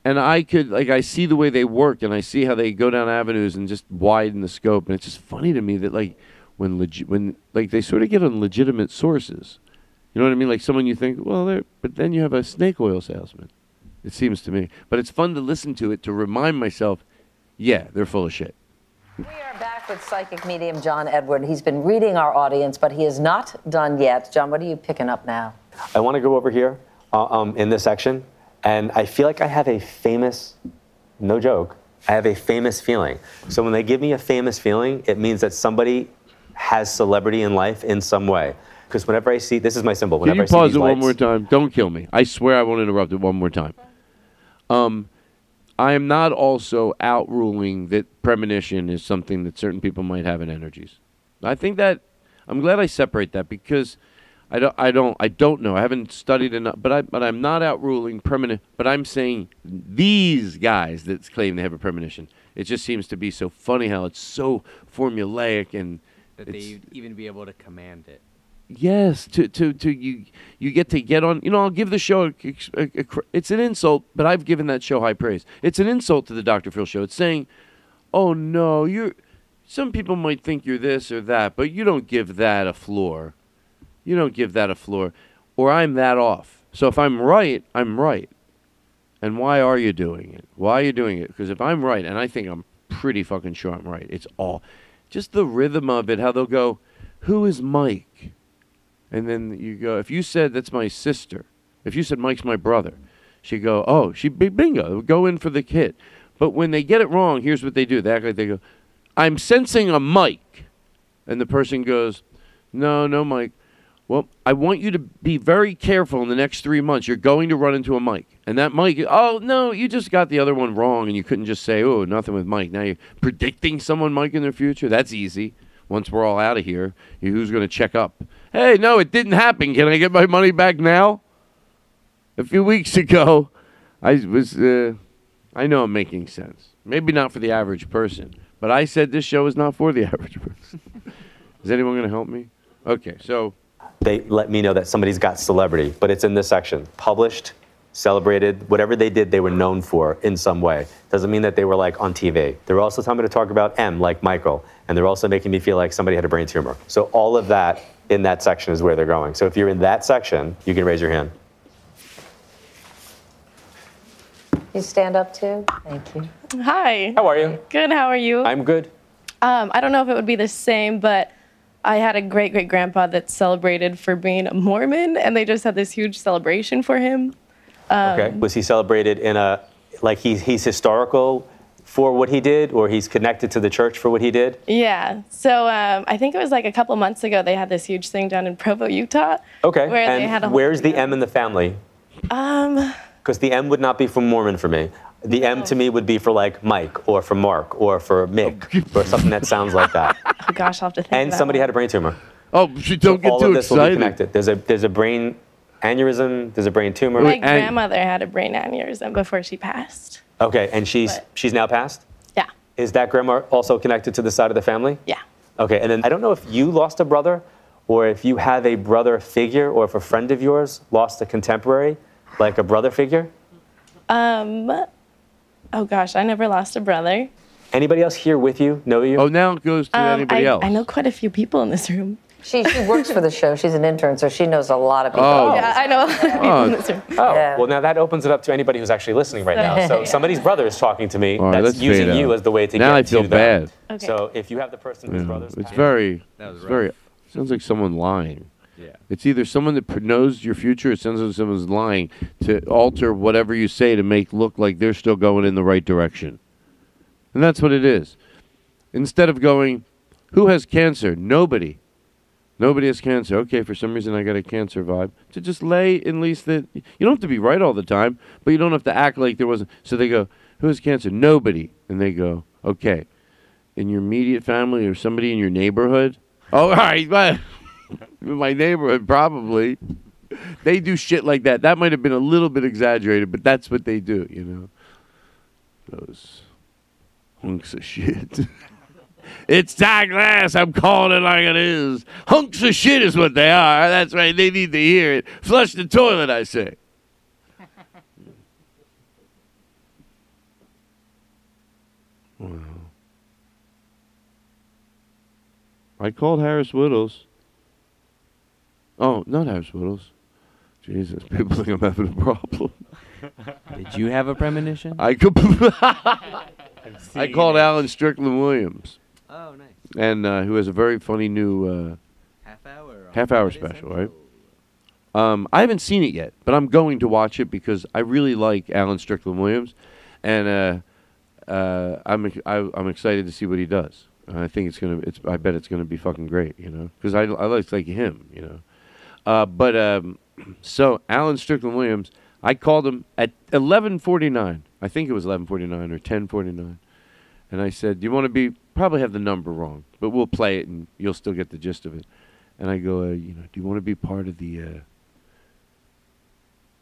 and I could like I see the way they work, and I see how they go down avenues and just widen the scope, and it's just funny to me that like when legi- when like they sort of get on legitimate sources. You know what I mean? Like someone you think, well, they're, but then you have a snake oil salesman. It seems to me, but it's fun to listen to it to remind myself, yeah, they're full of shit. We are back with psychic medium John Edward. He's been reading our audience, but he is not done yet. John, what are you picking up now? I want to go over here uh, um, in this section, and I feel like I have a famous, no joke, I have a famous feeling. So when they give me a famous feeling, it means that somebody has celebrity in life in some way. Because whenever I see, this is my symbol. Can Whenever you I see pause these it one lights- more time? Don't kill me. I swear I won't interrupt it one more time. Um, I am not also outruling that premonition is something that certain people might have in energies. I think that I'm glad I separate that because I don't I don't I don't know. I haven't studied enough, but I but I'm not outruling premonition. But I'm saying these guys that claim they have a premonition. It just seems to be so funny how it's so formulaic and that they even be able to command it. Yes, to to to you you get to get on. You know, I'll give the show. A, a- a it's an insult, but I've given that show high praise. It's an insult to the Dr. Phil show. It's saying, "Oh no, you're." Some people might think you're this or that, but you don't give that a floor. You don't give that a floor, or I'm that off. So if I'm right, I'm right. And why are you doing it? Why are you doing it? Because if I'm right, and I think I'm pretty fucking sure I'm right, it's all just the rhythm of it. How they'll go, "Who is Mike?" And then you go, if you said that's my sister, if you said Mike's my brother, she'd go, oh, she big bingo, go in for the kid. But when they get it wrong, here's what they do. They act like they go, I'm sensing a Mike, and the person goes, no, no, Mike. Well, I want you to be very careful in the next three months. You're going to run into a Mike, and that Mike. Oh no, you just got the other one wrong, and you couldn't just say, oh, nothing with Mike. Now you're predicting someone Mike in their future. That's easy. Once we're all out of here, who's going to check up? Hey, no, it didn't happen. Can I get my money back now? A few weeks ago, I was. Uh, I know I'm making sense. Maybe not for the average person, but I said this show is not for the average person. is anyone going to help me? Okay, so they let me know that somebody's got celebrity, but it's in this section. Published, celebrated, whatever they did, they were known for in some way. Doesn't mean that they were like on TV. They were also telling me to talk about M, like Michael, and they're also making me feel like somebody had a brain tumor. So all of that in that section is where they're going. So if you're in that section, you can raise your hand. You stand up too? Thank you. Hi. How are you? Good. How are you? I'm good. Um, I don't know if it would be the same, but I had a great great grandpa that celebrated for being a Mormon, and they just had this huge celebration for him. Um, Okay. Was he celebrated in a like he's he's historical for what he did, or he's connected to the church for what he did? Yeah. So um, I think it was like a couple months ago they had this huge thing down in Provo, Utah. Okay. Where and they had a whole where's the M in the family? Um, Because the M would not be for Mormon for me. The M to me would be for like Mike or for Mark or for Mick or something that sounds like that. oh gosh, I'll have to think. And of somebody one. had a brain tumor. Oh, she don't all of this will be connected. There's a there's a brain aneurysm. There's a brain tumor. My grandmother had a brain aneurysm before she passed. Okay, and she's she's now passed. Yeah. Is that grandma also connected to the side of the family? Yeah. Okay, and then I don't know if you lost a brother, or if you have a brother figure, or if a friend of yours lost a contemporary. Like a brother figure? Um, oh gosh, I never lost a brother. Anybody else here with you? Know you? Oh, now it goes to Um, anybody I, else. I know quite a few people in this room. She, she works for the show. She's an intern, so she knows a lot of people. Oh. Yeah, I know a lot of oh. people Oh. in this room. Oh. oh, Yeah. well, now that opens it up to anybody who's actually listening right now. So somebody's brother is talking to me All right, that's let's using fade you as the way to Now get I feel to them. bad. Okay. So if you have the person whose Yeah, brother's it's very, it's very. Sounds like someone lying. Yeah. It's either someone that pr- knows your future, or it sounds like someone's lying to alter whatever you say to make look like they're still going in the right direction. And that's what it is. Instead of going, who has cancer? Nobody. Nobody has cancer. Okay, for some reason I got a cancer vibe. To just lay at least that you don't have to be right all the time, but you don't have to act like there wasn't. So they go, who has cancer? Nobody. And they go, okay. In your immediate family or somebody in your neighborhood? Oh, all right, but my neighborhood probably. They do shit like that. That might have been a little bit exaggerated, but that's what they do, you know. Those hunks of shit. it's Todd Glass. I'm calling it like it is. Hunks of shit is what they are. That's right. They need to hear it. Flush the toilet, I say. Wow. I called Harris Wittels. Oh, not Harris Wittels. Jesus, people think I'm having a problem. Did you have a premonition? I could. I called Alan Strickland Williams. Oh, nice. And uh, who has a very funny new uh, Half hour. on half hour Comedy special, right? Um, I haven't seen it yet, but I'm going to watch it because I really like Alan Strickland Williams, and uh, uh, I'm ex- I, I'm excited to see what he does. I think it's gonna. It's. I bet it's gonna be fucking great. You know, because I I like like him. You know, uh, but um, so Alan Strickland Williams, I called him at 11:49. I think it was 11:49 or 10:49, and I said, "Do you want to be?" Probably have the number wrong, but we'll play it and you'll still get the gist of it. And I go, uh, you know, do you want to be part of the uh,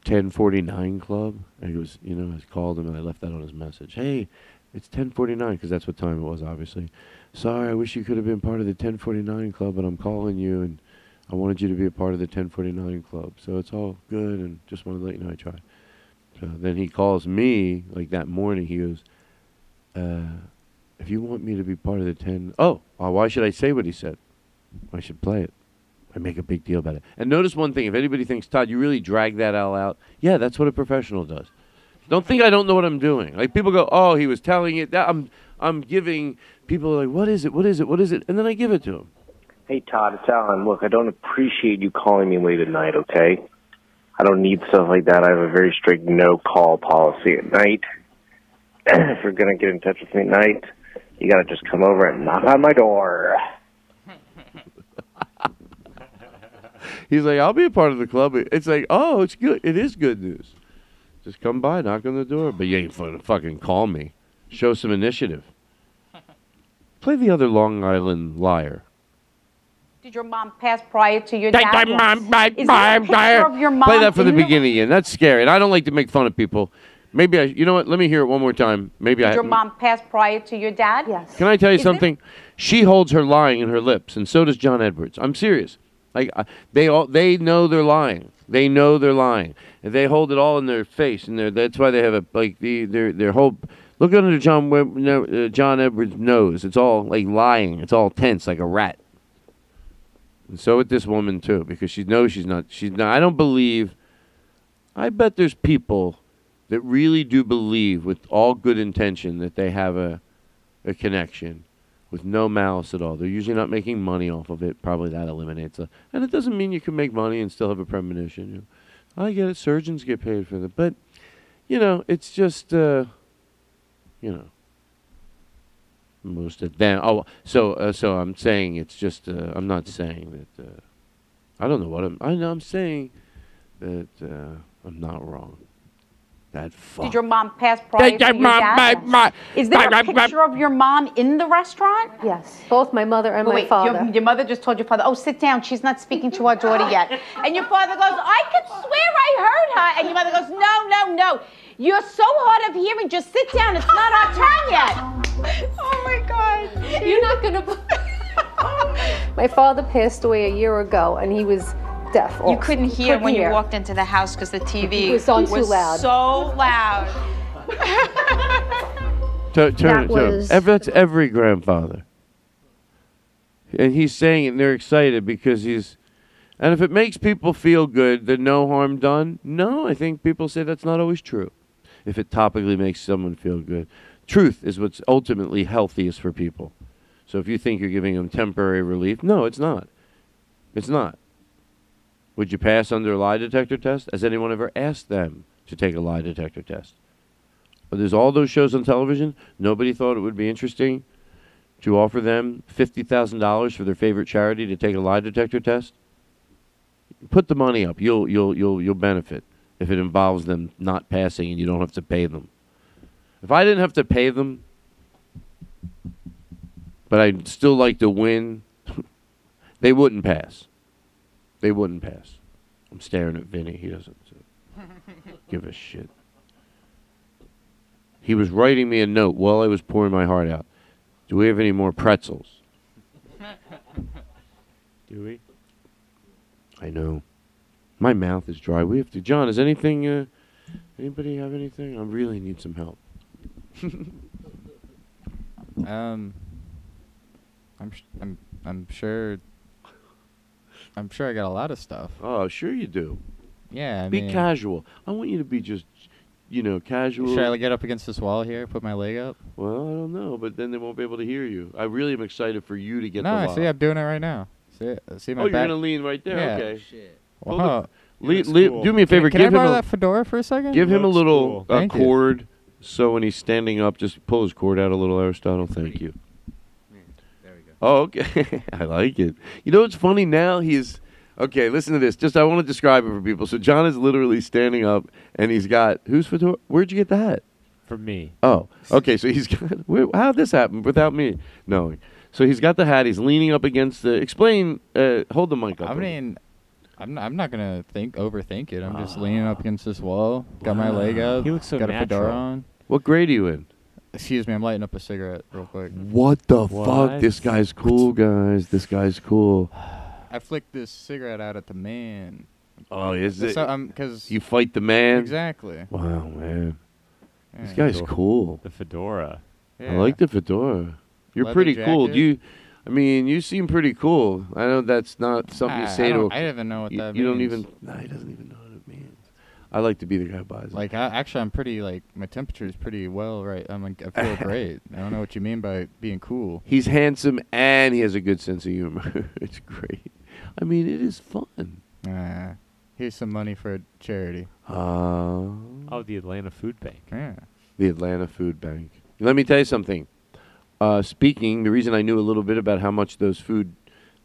1049 club? And he goes, you know, I called him and I left that on his message. Hey, it's 1049 because that's what time it was, obviously. Sorry, I wish you could have been part of the 1049 club, but I'm calling you and I wanted you to be a part of the 1049 club. So it's all good and just wanted to let you know I tried. So then he calls me like that morning. He goes, uh, if you want me to be part of the 10, oh, uh, why should I say what he said? I should play it. I make a big deal about it. And notice one thing: if anybody thinks Todd, you really drag that all out, yeah, that's what a professional does. Don't think I don't know what I'm doing. Like people go, oh, he was telling it. That I'm, I'm giving people like, what is it? What is it? What is it? And then I give it to them. Hey, Todd, it's Alan. Look, I don't appreciate you calling me late at night, okay? I don't need stuff like that. I have a very strict no call policy at night. if you're going to get in touch with me at night, you got to just come over and knock on my door. He's like, I'll be a part of the club. It's like, oh, it's good. It is good news. Just come by, knock on the door. But you ain't gonna fucking call me. Show some initiative. Play the other Long Island liar. Did your mom pass prior to your Did dad? mom pass Is there a picture of your mom? Play that from the in beginning again. That's scary. And I don't like to make fun of people. Maybe I, you know what? Let me hear it one more time. Maybe Did I. your mom passed prior to your dad? Yes. Can I tell you Is it- something? She holds her lying in her lips, and so does John Edwards. I'm serious. Like I- they all, they know they're lying. They know they're lying, and they hold it all in their face, and they're, that's why they have a like the their their whole. Look under John uh, John Edwards' nose. It's all like lying. It's all tense, like a rat. And so with this woman too, because she knows she's not. She's not. I don't believe. I bet there's people that really do believe, with all good intention, that they have a a connection with no malice at all. They're usually not making money off of it. Probably that eliminates it. And it doesn't mean you can make money and still have a premonition. You know. I get it. Surgeons get paid for that, but you know, it's just uh, you know. Most of them. Oh, so uh, so I'm saying it's just. Uh, I'm not saying that. Uh, I don't know what I'm. I know I'm saying that uh, I'm not wrong. That fuck. Did your mom pass prior to your my- dad? my- my- Is there my- a my- picture of your mom in the restaurant? Yes, both my mother and Wait, my father. Your, your mother just told your father, "Oh, sit down. She's not speaking to our daughter yet." And your father goes, "I could swear I heard her." And your mother goes, "No, no, no. You're so hard of hearing. Just sit down. It's not our turn yet." oh my God! You're not gonna. my father passed away a year ago, and he was deaf. You couldn't hear Couldn't when hear. you walked into the house because the TV It was on too loud. so loud. Tu- turn. That turn was- Ev- that's every grandfather. And he's saying it and they're excited because he's. And if it makes people feel good that no harm done, no, I think people say that's not always true. If it topically makes someone feel good. Truth is what's ultimately healthiest for people. So if you think you're giving them temporary relief, no, it's not. It's not. Would you pass under a lie detector test? Has anyone ever asked them to take a lie detector test? But there's all those shows on television. Nobody thought it would be interesting to offer them fifty thousand dollars for their favorite charity to take a lie detector test. Put the money up. You'll you'll you'll you'll benefit if it involves them not passing and you don't have to pay them. If I didn't have to pay them, but I'd still like to win, they wouldn't pass. They wouldn't pass. I'm staring at Vinny. He doesn't uh, give a shit. He was writing me a note while I was pouring my heart out. Do we have any more pretzels? Do we? I know. My mouth is dry. We have to. John, is anything? Uh, anybody have anything? I really need some help. Um, I'm sh- I'm I'm sure. I'm sure I got a lot of stuff. Oh, sure you do. Yeah, I be mean, casual. I want you to be just, you know, casual. Should I get up against this wall here? Put my leg up? Well, I don't know, but then they won't be able to hear you. I really am excited for you to get no, the I lob. see. I'm doing it right now. See, it? see my oh, you're gonna lean right there. Yeah. Okay. Well, Well, huh. look, le- le- do me a favor. Can, give can I borrow him a, that fedora for a second? Give him a little cool. uh, Thank you. cord, so when he's standing up, just pull his cord out a little. Aristotle, thank you. There we go. Oh, okay. I like it. You know what's funny now? He's okay. Listen to this. Just I want to describe it for people. So John is literally standing up, and he's got who's fedora? Where'd you get that? From me. Oh, okay. So he's got. How'd this happen without me knowing? So he's got the hat. He's leaning up against the. Explain. Uh, hold the mic up. I mean, I'm not, I'm not gonna think overthink it. I'm just leaning up against this wall. Got my leg up. He looks so got a fedora natural. on. What grade are you in? Excuse me, I'm lighting up a cigarette real quick. What the fuck? This guy's cool, guys. This guy's cool. I flicked this cigarette out at the man. Oh, is it? So, um, cause you fight the man. Exactly. Wow, man. This Yeah. guy's Cool. cool. The fedora. I like the fedora. You're Leather pretty cool. jacket. Do you? I mean, you seem pretty cool. I know that's not something you Ah, say I to. don't- a- I don't even know what you, that You don't means. even. No, he doesn't even know what it means. I like to be the guy who buys it. Like, I, actually, I'm pretty like my temperature is pretty well right. I'm like, I feel great. I don't know what you mean by being cool. He's handsome and he has a good sense of humor. it's great. I mean, it is fun. Uh, here's some money for a charity. Uh, Oh, the Atlanta Food Bank. Yeah. the Atlanta Food Bank. Let me tell you something. Uh, speaking, the reason I knew a little bit about how much those food,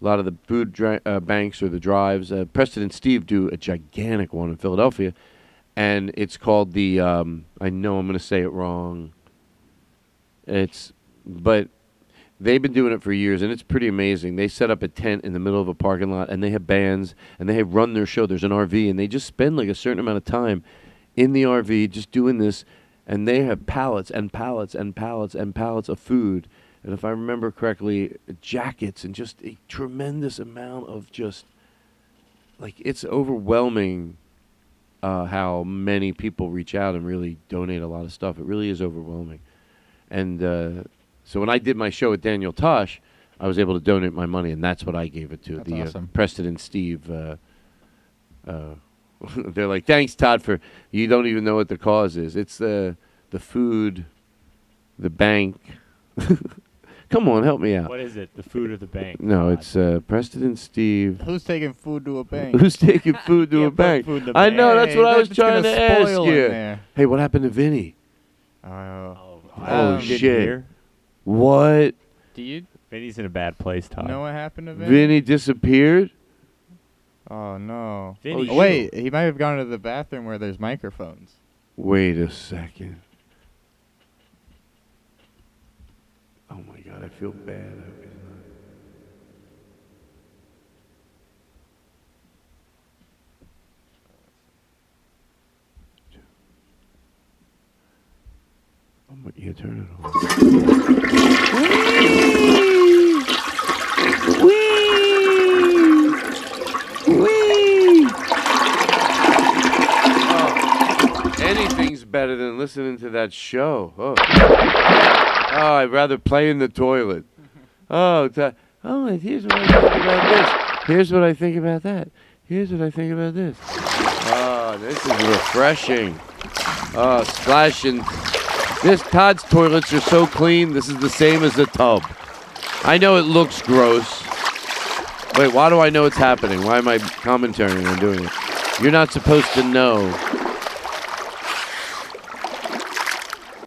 a lot of the food dri- uh, banks or the drives, uh, Preston and Steve do a gigantic one in Philadelphia, and it's called the. Um, I know I'm going to say it wrong. It's, but they've been doing it for years, and it's pretty amazing. They set up a tent in the middle of a parking lot, and they have bands, and they have run their show. There's an RV, and they just spend like a certain amount of time in the RV just doing this, and they have pallets and pallets and pallets and pallets of food. And if I remember correctly, jackets and just a tremendous amount of just like it's overwhelming uh, how many people reach out and really donate a lot of stuff. It really is overwhelming. And uh, so when I did my show with Daniel Tosh, I was able to donate my money, and that's what I gave it to. That's the awesome. uh, Preston and Steve. Uh, uh, they're like, thanks, Todd, for you don't even know what the cause is. It's the the food, the bank. Come on, help me out. What is it? The food or the bank? No, it's uh, Preston and Steve. Who's taking food to a bank? Who's taking food to a put bank? food in the I know. bank. That's what I Hey, was that's gonna trying to ask spoil in you. there. Hey, what happened to Vinny? Oh, Oh um, shit! hear? What? Do you Vinny's in a bad place, Todd. know what happened to Vinny? Vinny disappeared. Oh no! Vinny. Oh, wait, he might have gone to the bathroom where there's microphones. Wait a second. God, I feel bad. I hope he's not. Oh my, yeah, turn it on. Wee! Wee! Wee! Anything's better than listening to that show. Oh oh I'd rather play in the toilet. Oh, ta- uh, oh, here's what I think about this. Here's what I think about that. Here's what I think about this. Oh, this is refreshing. Oh, splashing. This Todd's toilets are so clean. This is the same as the tub. I know it looks gross. Wait, why do I know it's happening? Why am I commentating on doing it? You're not supposed to know.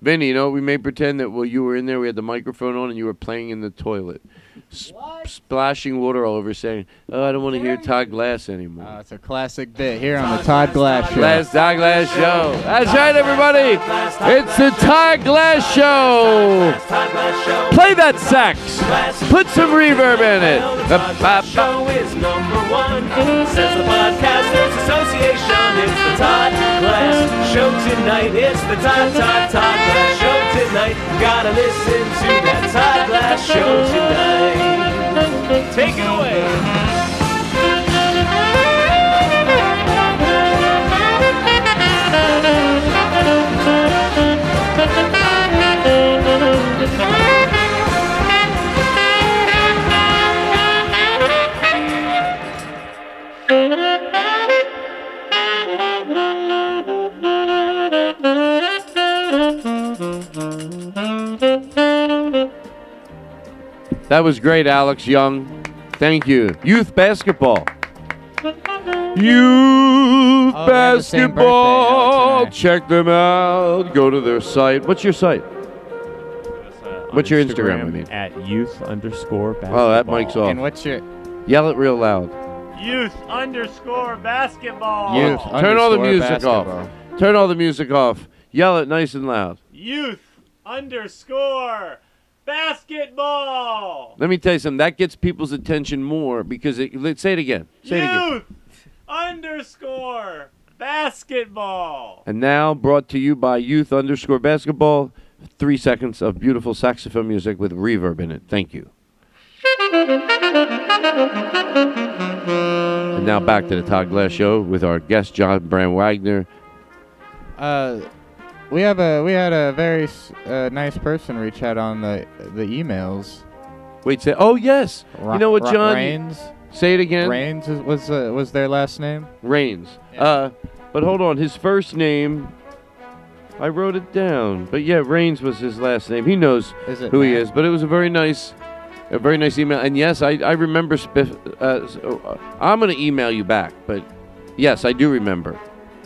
Vinny, you know, we may pretend that while you were in there, we had the microphone on and you were playing in the toilet. S- splashing water all over, saying, Oh, I don't want to hear Todd Glass anymore. Uh, it's a classic bit here on the Todd Glass Show. Glass Todd Glass Show. That's right, everybody. It's the Todd Glass Show. Play that sax. Put some reverb in it. Ba-ba-ba. show is number one. Says the Podcasters Association. It's the Todd Glass Show tonight. It's the Todd, Todd, Todd Glass Show Gotta listen to that Todd Glass Show tonight. Take it away. That was great, Alex Young. Thank you. Youth basketball. Youth Oh, they have the basketball. Check them out. Go to their site. What's your site? Uh, what's your Instagram? I mean. At youth underscore basketball. Oh, that mic's off. And what's your Yell it real loud. Youth underscore basketball. Youth Turn all the music basketball. off. Turn all the music off. Yell it nice and loud. Youth underscore basketball. Let me tell you something. That gets people's attention more because it. Let's say it again. Say it again. Youth underscore basketball. And now brought to you by Youth underscore basketball. Three seconds of beautiful saxophone music with reverb in it. Thank you. And now back to the Todd Glass Show with our guest John Brand Wagner. Uh, we have a we had a very uh, nice person reach out on the the emails. Wait, say oh yes. you know what, Ra- John? Rains. Say it again. Rains was uh, was their last name. Rains. Uh, but hold on, his first name. I wrote it down, but yeah, Rains was his last name. He knows who he is, but it was a very nice, a very nice email. And yes, I I remember. Spiff, uh, so, uh, I'm gonna email you back, but yes, I do remember.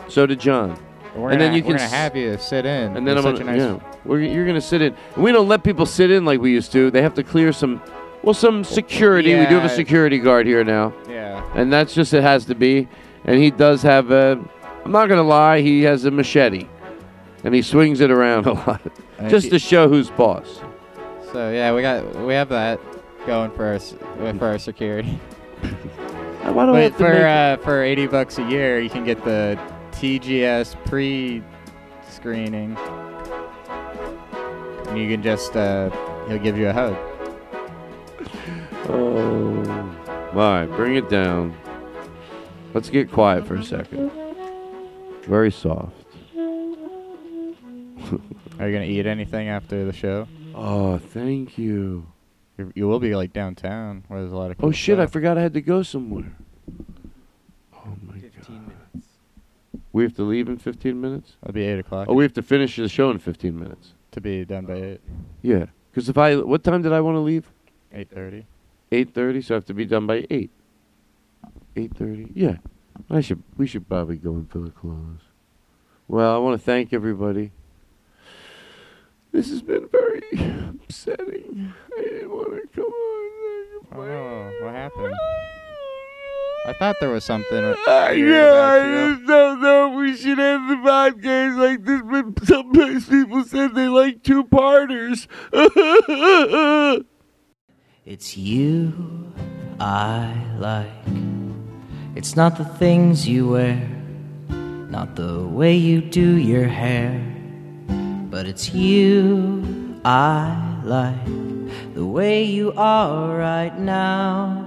So did John. We're and gonna, then you we're can gonna have you sit in. and then You're I'm gonna, nice yeah, we're, you're gonna sit in. And we don't let people sit in like we used to. They have to clear some, well, some security. We do have a security guard here now. Yeah. And that's just it has to be. And he does have a. I'm not gonna lie. He has a machete, and he swings it around a lot, just he- to show who's boss. So yeah, we got we have that going for our s- uh, for our security. Why do I have to for uh, for eighty bucks a year, you can get the TGS pre-screening, and you can just uh, he'll give you a hug. Oh. All right, bring it down. Let's get quiet for a second. Very soft. Are you gonna eat anything after the show? Oh, thank you. You, you will be like downtown where there's a lot of. Oh shit! I forgot I had to go somewhere. We have to leave in 15 minutes. It'll be eight o'clock. Oh, we have to finish the show in 15 minutes. to be done by eight. Yeah, because if I, what time did I want to leave? Eight thirty. 8:30, so I have to be done by eight. 8:30. Yeah, I should. We should probably go and fill the clothes. Well, I want to thank everybody. This has been very upsetting. I didn't want to come on. Oh, what happened? I thought there was something. Uh, weird yeah, I just don't know if we should end the podcast like this, but sometimes people said they like two parters. It's you I like. It's not the things you wear, not the way you do your hair, but it's you I like. The way you are right now,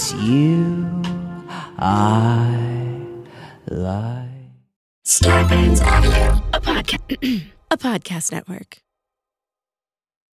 It's you I like. Starburns Audio, a podcast, a podcast network.